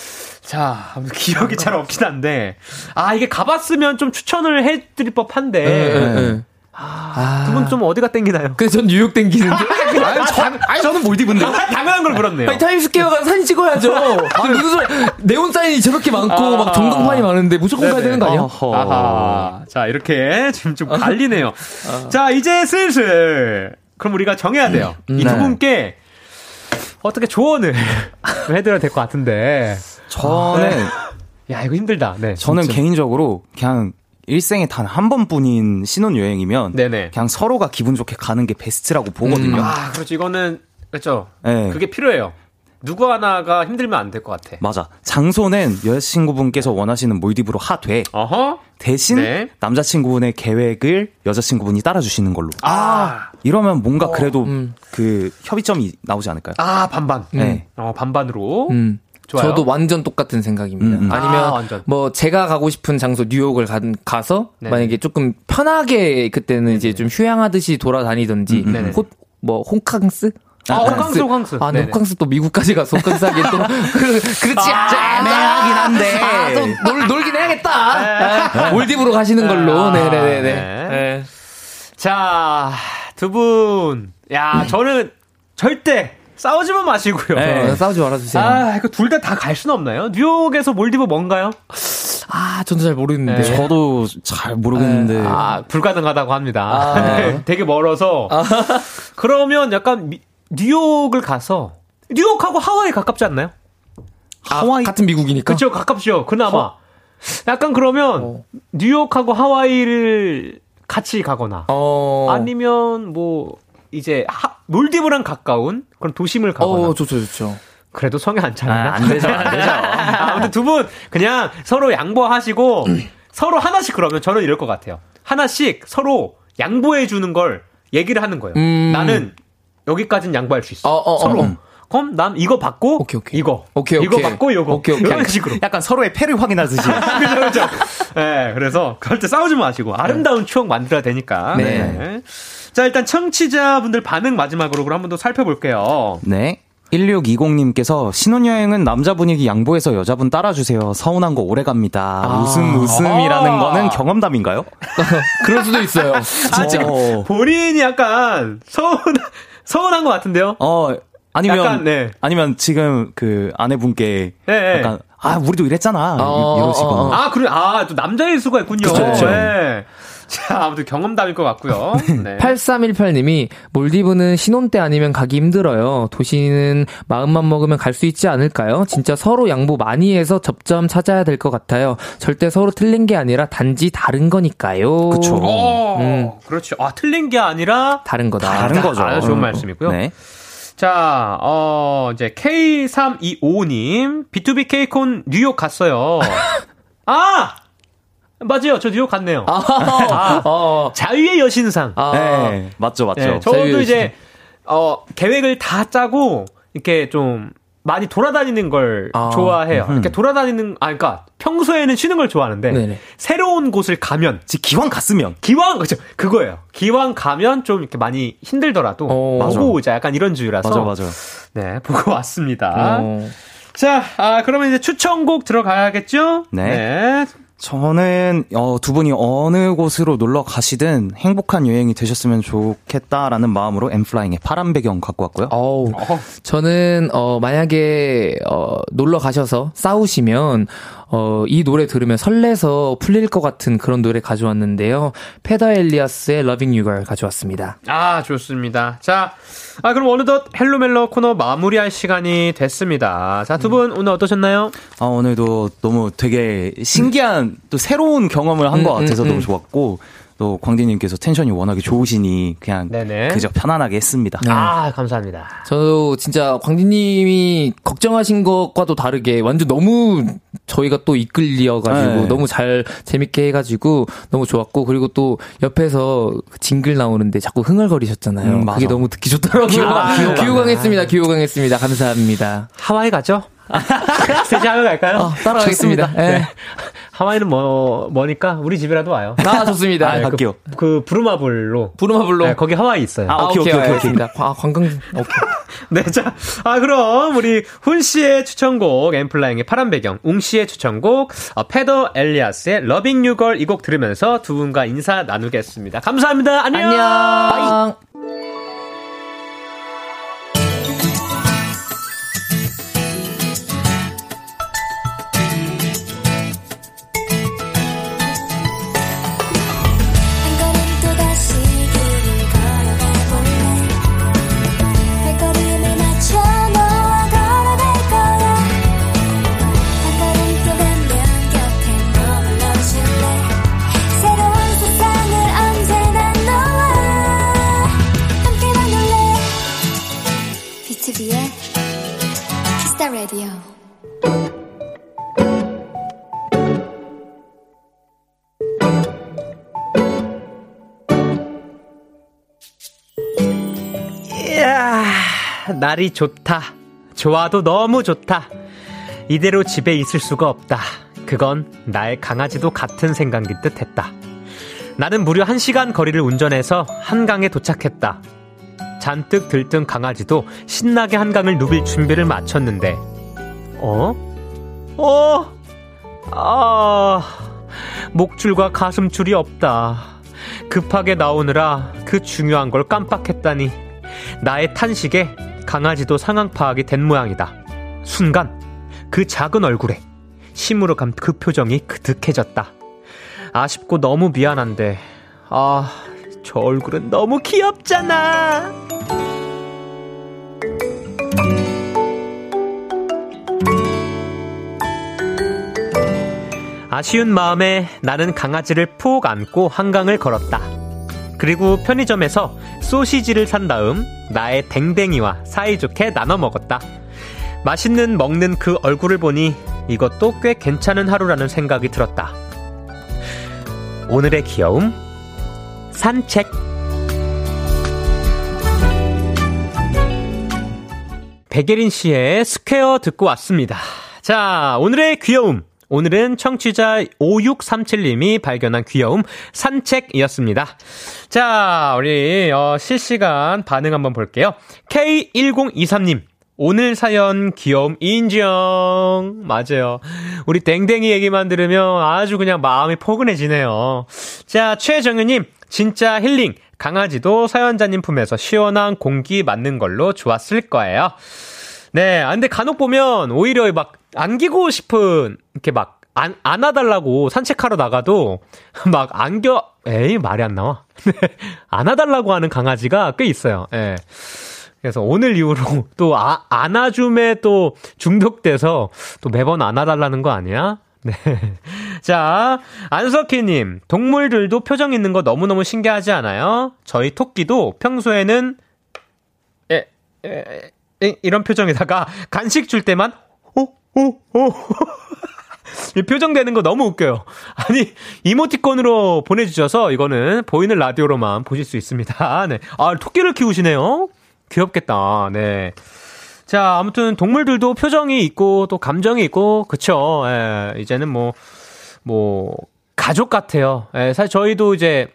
자, 기억이 잘 없긴 한데. 아, 이게 가봤으면 좀 추천을 해드릴 법한데. 네, 네, 네. 두분 좀 어디가 땡기나요? 근데 전 뉴욕 땡기는데. 아니, 저, 아니, 저는 몰디브인데. 당연한 걸 물었네요. 아니, 타임스퀘어 가서 사진 찍어야죠. 아, 무슨 소리. 네온 사인이 저렇게 많고, 아. 막 전광판이 많은데 무조건 가야 네네. 되는 거 아니야? 어허. 아하. 자, 이렇게 지금 좀 갈리네요. 자, 이제 슬슬. 그럼 우리가 정해야 돼요. 이두 네. 분께 어떻게 조언을 해드려야 될 것 같은데. 저는, 야, 이거 힘들다. 네. 저는 개인적으로 그냥 일생에 단 한 번뿐인 신혼여행이면 네네. 그냥 서로가 기분 좋게 가는 게 베스트라고 보거든요. 아, 그렇지. 이거는, 그렇죠. 네. 그게 필요해요. 누구 하나가 힘들면 안 될 것 같아. 맞아. 장소는 여자친구분께서 원하시는 몰디브로 하되 어허. 대신 네. 남자친구분의 계획을 여자친구분이 따라주시는 걸로. 아, 이러면 뭔가 그래도 음. 그 협의점이 나오지 않을까요? 아, 반반. 네. 어, 반반으로. 음. 좋아요. 저도 완전 똑같은 생각입니다. 음, 음. 아니면 아, 완전. 뭐 제가 가고 싶은 장소 뉴욕을 가, 가서 네네. 만약에 조금 편하게 그때는 이제 좀 휴양하듯이 돌아다니던지 음, 네네. 호, 뭐 홍캉스? 아, 호캉스, 호캉스. 아, 네, 네네. 호캉스 또 미국까지 가서 호캉스 하기엔 또 그, 그렇지 애매하긴 한데. 아, 또 놀, 놀긴 해야겠다. 아, 몰디브로 가시는 걸로. 아, 네네네네. 네. 네. 자, 두 분. 야, 저는 절대 싸우지만 마시고요. 어, 싸우지 말아주세요. 아, 아, 이거 둘 다 다 갈 수는 없나요? 뉴욕에서 몰디브 뭔가요? 저도 잘 모르겠는데. 네. 저도 잘 모르겠는데. 아, 불가능하다고 합니다. 아. 네, 되게 멀어서. 그러면 약간 미- 뉴욕을 가서 뉴욕하고 하와이 가깝지 않나요? 하와이 같은 미국이니까. 그렇죠, 가깝죠. 그나마. 약간 그러면 어. 뉴욕하고 하와이를 같이 가거나 어. 아니면 뭐 이제 하, 몰디브랑 가까운 그런 도심을 가거나 어, 좋죠, 좋죠. 그래도 성에 안 차나? 아, 안 되죠, 안 되죠. 아무튼 두 분 그냥 서로 양보하시고 서로 하나씩 그러면 저는 이럴 것 같아요. 하나씩 서로 양보해 주는 걸 얘기를 하는 거예요. 음. 나는 여기까지는 양보할 수 있어. 어, 어, 어, 서로. 어. 그럼 난 이거 받고 오케이, 오케이. 이거 오케이, 이거 오케이. 받고 이거 오케이, 오케이. 이런 식으로. 약간 서로의 패를 확인하듯이. 그죠, 그죠. 네, 그래서 그럴 때 싸우지 마시고 아름다운 추억 만들어야 되니까. 네. 네. 자, 일단 청취자분들 반응 마지막으로 그럼 한 번 더 살펴볼게요. 네. 1620님께서 신혼여행은 남자 분위기 양보해서 여자분 따라주세요. 서운한 거 오래 갑니다. 웃음 웃음이라는 아. 거는 경험담인가요? 그럴 수도 있어요. 아, 지금 어. 본인이 약간 서운, 서운한 것 같은데요? 어, 아니면, 약간, 네. 아니면 지금 그 아내분께 네, 네. 약간, 아, 우리도 이랬잖아. 어, 이- 이러시거나. 어, 어. 아, 그래. 아, 또 남자일 수가 있군요. 그쵸, 그쵸. 네. 자, 아무튼 경험담일 것 같고요. 네. 8318님이 몰디브는 신혼 때 아니면 가기 힘들어요. 도시는 마음만 먹으면 갈 수 있지 않을까요? 진짜 서로 양보 많이 해서 접점 찾아야 될 것 같아요. 절대 서로 틀린 게 아니라 단지 다른 거니까요. 그쵸. 어, 음. 그렇죠. 아, 틀린 게 아니라 다른 거다. 다른 거죠. 아, 좋은 말씀이고요. 네. 자, 어, 이제 K325님, B2B 케이콘 뉴욕 갔어요. 아! 맞아요. 저 뉴욕 갔네요. 아, 어. 자유의 여신상. 아, 네, 맞죠, 맞죠. 네, 저도 이제 어 계획을 다 짜고 이렇게 좀 많이 돌아다니는 걸 아, 좋아해요. 이렇게 돌아다니는 아 그러니까 평소에는 쉬는 걸 좋아하는데 네네. 새로운 곳을 가면 즉 기왕 갔으면 기왕 그죠 그거예요. 기왕 가면 좀 이렇게 많이 힘들더라도 어, 보고 맞아. 오자 약간 이런 주의라서 맞아, 맞아. 네 보고 왔습니다. 어. 자, 아, 그러면 이제 추천곡 들어가야겠죠? 네. 저는 어, 두 분이 어느 곳으로 놀러 가시든 행복한 여행이 되셨으면 좋겠다라는 마음으로 엠플라잉의 파란 배경 갖고 왔고요. 어우, 저는, 어, 만약에, 어, 놀러 가셔서 싸우시면, 어, 이 노래 들으면 설레서 풀릴 것 같은 그런 노래 가져왔는데요. 페더 엘리아스의 Loving You Girl 가져왔습니다. 아, 좋습니다. 자, 아, 그럼 어느덧 헬로멜로 코너 마무리할 시간이 됐습니다. 자, 두분 오늘 어떠셨나요? 아, 오늘도 너무 되게 신기한 또 새로운 경험을 한것 음, 같아서 음, 너무 음. 좋았고 또 광디님께서 텐션이 워낙에 좋으시니 그냥 네네. 그저 편안하게 했습니다. 아, 감사합니다. 저도 진짜 광디님이 걱정하신 것과도 다르게 완전 너무 저희가 또 이끌려가지고 네. 너무 잘 재밌게 해가지고 너무 좋았고 그리고 또 옆에서 jingle 나오는데 자꾸 흥얼거리셨잖아요. 음. 그게 너무 듣기 좋더라고요. 귀여워, 귀여워. 귀호강했습니다. 귀호강했습니다. 감사합니다. 하와이 가죠? 셋이 하와이 갈까요? 어, 따라가겠습니다. 예. 네. 하와이는 뭐, 뭐니까 우리 집이라도 와요. 아, 좋습니다. 아, 갈게요. 그, 그 부르마블로. 부르마블로. 네, 거기 하와이 있어요. 아, 오케이, 오케이, 오케이, 오케이. 알겠습니다. 아, 관광, 오케이. 네, 자, 아, 그럼, 우리, 훈 씨의 추천곡, 엔플라잉의 파란 배경, 웅 씨의 추천곡, 어, 페더 엘리아스의 Loving You Girl 이 곡 들으면서 두 분과 인사 나누겠습니다. 감사합니다. 안녕! 안녕. Kiss the Radio 이야, 날이 좋다. 좋아도 너무 좋다. 이대로 집에 있을 수가 없다. 그건 나의 강아지도 같은 생각인 듯 했다. 나는 무려 한 시간 거리를 운전해서 한강에 도착했다. 잔뜩 들뜬 강아지도 신나게 한강을 누빌 준비를 마쳤는데, 어? 어? 아, 목줄과 가슴줄이 없다. 급하게 나오느라 그 중요한 걸 깜빡했다니. 나의 탄식에 강아지도 상황 파악이 된 모양이다. 순간 그 작은 얼굴에 심으로 감 그 표정이 그득해졌다. 아쉽고 너무 미안한데 아, 저 얼굴은 너무 귀엽잖아. 아쉬운 마음에 나는 강아지를 푹 안고 한강을 걸었다. 그리고 편의점에서 소시지를 산 다음 나의 댕댕이와 사이좋게 나눠 먹었다. 맛있는 먹는 그 얼굴을 보니 이것도 꽤 괜찮은 하루라는 생각이 들었다. 오늘의 귀여움 산책 백예린 씨의 Square 듣고 왔습니다. 자, 오늘의 귀여움. 오늘은 청취자 5637님이 발견한 귀여움 산책이었습니다. 자, 우리 어, 실시간 반응 한번 볼게요. K1023님. 오늘 사연 귀여움 인정. 맞아요. 우리 댕댕이 얘기만 들으면 아주 그냥 마음이 포근해지네요. 자, 최정현님. 진짜 힐링. 강아지도 사연자님 품에서 시원한 공기 맞는 걸로 좋았을 거예요. 네, 아, 근데 간혹 보면 오히려 막 안기고 싶은 이렇게 막 안, 안아달라고 산책하러 나가도 막 안겨, 에이, 말이 안 나와. 네, 안아달라고 하는 강아지가 꽤 있어요. 예. 그래서 오늘 이후로 또 아, 안아줌에 또 중독돼서 또 매번 안아달라는 거 아니야? 네. 자, 안석희님, 동물들도 표정 있는 거 너무너무 신기하지 않아요? 저희 토끼도 평소에는, 에, 에, 에, 이런 표정에다가 간식 줄 때만, 오, 오, 오. 이 표정 되는 거 너무 웃겨요. 아니, 이모티콘으로 보내주셔서 이거는 보이는 라디오로만 보실 수 있습니다. 네. 아, 토끼를 키우시네요? 귀엽겠다. 네. 자, 아무튼 동물들도 표정이 있고 또 감정이 있고, 그쵸. 예, 이제는 뭐, 뭐, 가족 같아요. 예, 사실 저희도 이제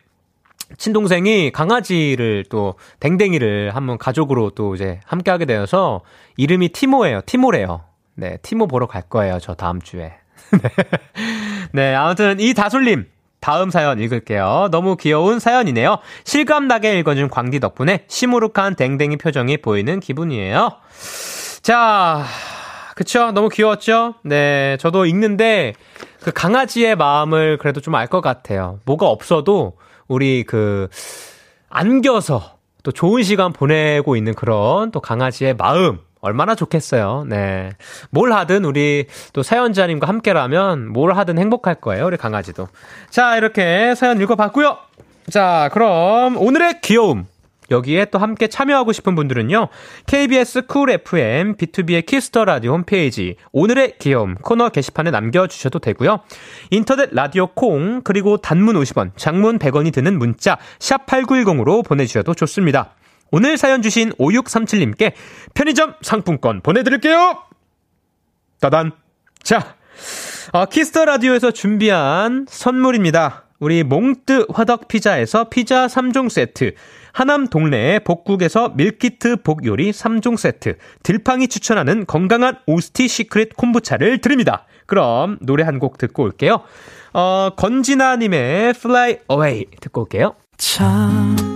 친동생이 강아지를 또 댕댕이를 한번 가족으로 또 이제 함께 하게 되어서 이름이 티모예요. 티모래요. 네, 티모 보러 갈 거예요. 저 다음 주에. 네, 아무튼 이 다솔님 다음 사연 읽을게요. 너무 귀여운 사연이네요. 실감나게 읽어준 광디 덕분에 시무룩한 댕댕이 표정이 보이는 기분이에요. 자, 그쵸? 너무 귀여웠죠? 네, 저도 읽는데 그 강아지의 마음을 그래도 좀 알 것 같아요. 뭐가 없어도 우리 그 안겨서 또 좋은 시간 보내고 있는 그런 또 강아지의 마음 얼마나 좋겠어요. 네. 뭘 하든 우리 또 사연자님과 함께라면 뭘 하든 행복할 거예요. 우리 강아지도. 자, 이렇게 사연 읽어봤고요. 자, 그럼 오늘의 귀여움. 여기에 또 함께 참여하고 싶은 분들은요. KBS Cool FM 비투비의 Kiss the Radio 홈페이지 오늘의 귀여움 코너 게시판에 남겨 주셔도 되고요. 인터넷 라디오 콩 그리고 단문 50원, 장문 100원이 드는 문자 샵 8910으로 보내 주셔도 좋습니다. 오늘 사연 주신 5637님께 편의점 상품권 보내드릴게요. 따단. 자, 어, Kiss the Radio에서 준비한 선물입니다. 우리 몽뜨 화덕 피자에서 피자 3종 세트, 하남 동네 복국에서 밀키트 복요리 3종 세트, 들팡이 추천하는 건강한 오스티 시크릿 콤부차를 드립니다. 그럼 노래 한 곡 듣고 올게요. 어, 권진아님의 Fly Away 듣고 올게요. 참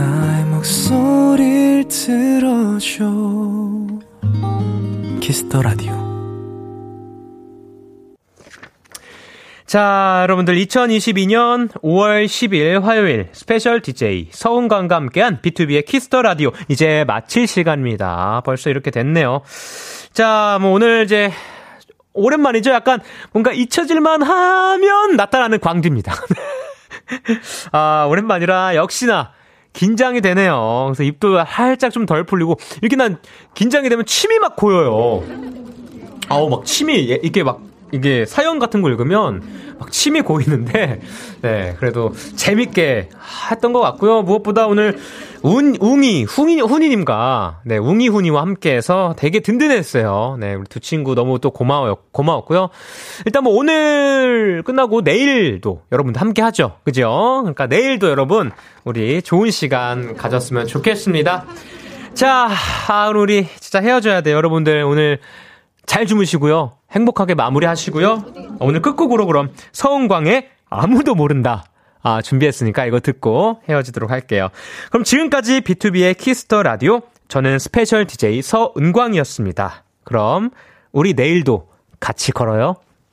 나의 목소리를 들어줘 Kiss the Radio 자, 여러분들 2022년 5월 10일 화요일 스페셜 DJ 서은광과 함께한 비투비의 Kiss the Radio 이제 마칠 시간입니다. 벌써 이렇게 됐네요. 자, 뭐 오늘 이제 오랜만이죠. 약간 뭔가 잊혀질만 하면 나타나는 광디입니다. 아, 오랜만이라 역시나 긴장이 되네요. 그래서 입도 살짝 좀 덜 풀리고 이렇게 난 긴장이 되면 침이 막 고여요. 아우 막 침이 예, 이게 막 이게 사연 같은 거 읽으면 막 침이 고이는데 네 그래도 재밌게 했던 것 같고요. 무엇보다 오늘 운 웅이 훈이 훈이님과 네 웅이 훈이와 함께해서 되게 든든했어요. 네 우리 두 친구 너무 또 고마워요 고마웠고요. 일단 뭐 오늘 끝나고 내일도 여러분들 함께 하죠. 그죠? 그러니까 내일도 여러분 우리 좋은 시간 가졌으면 좋겠습니다. 자 아, 우리 진짜 헤어져야 돼요. 여러분들 오늘 잘 주무시고요. 행복하게 마무리 하시고요. 오늘 끝곡으로 그럼 서은광의 아무도 모른다. 아, 준비했으니까 이거 듣고 헤어지도록 할게요. 그럼 지금까지 비투비의 Kiss the Radio. 저는 스페셜 DJ 서은광이었습니다. 그럼 우리 내일도 같이 걸어요.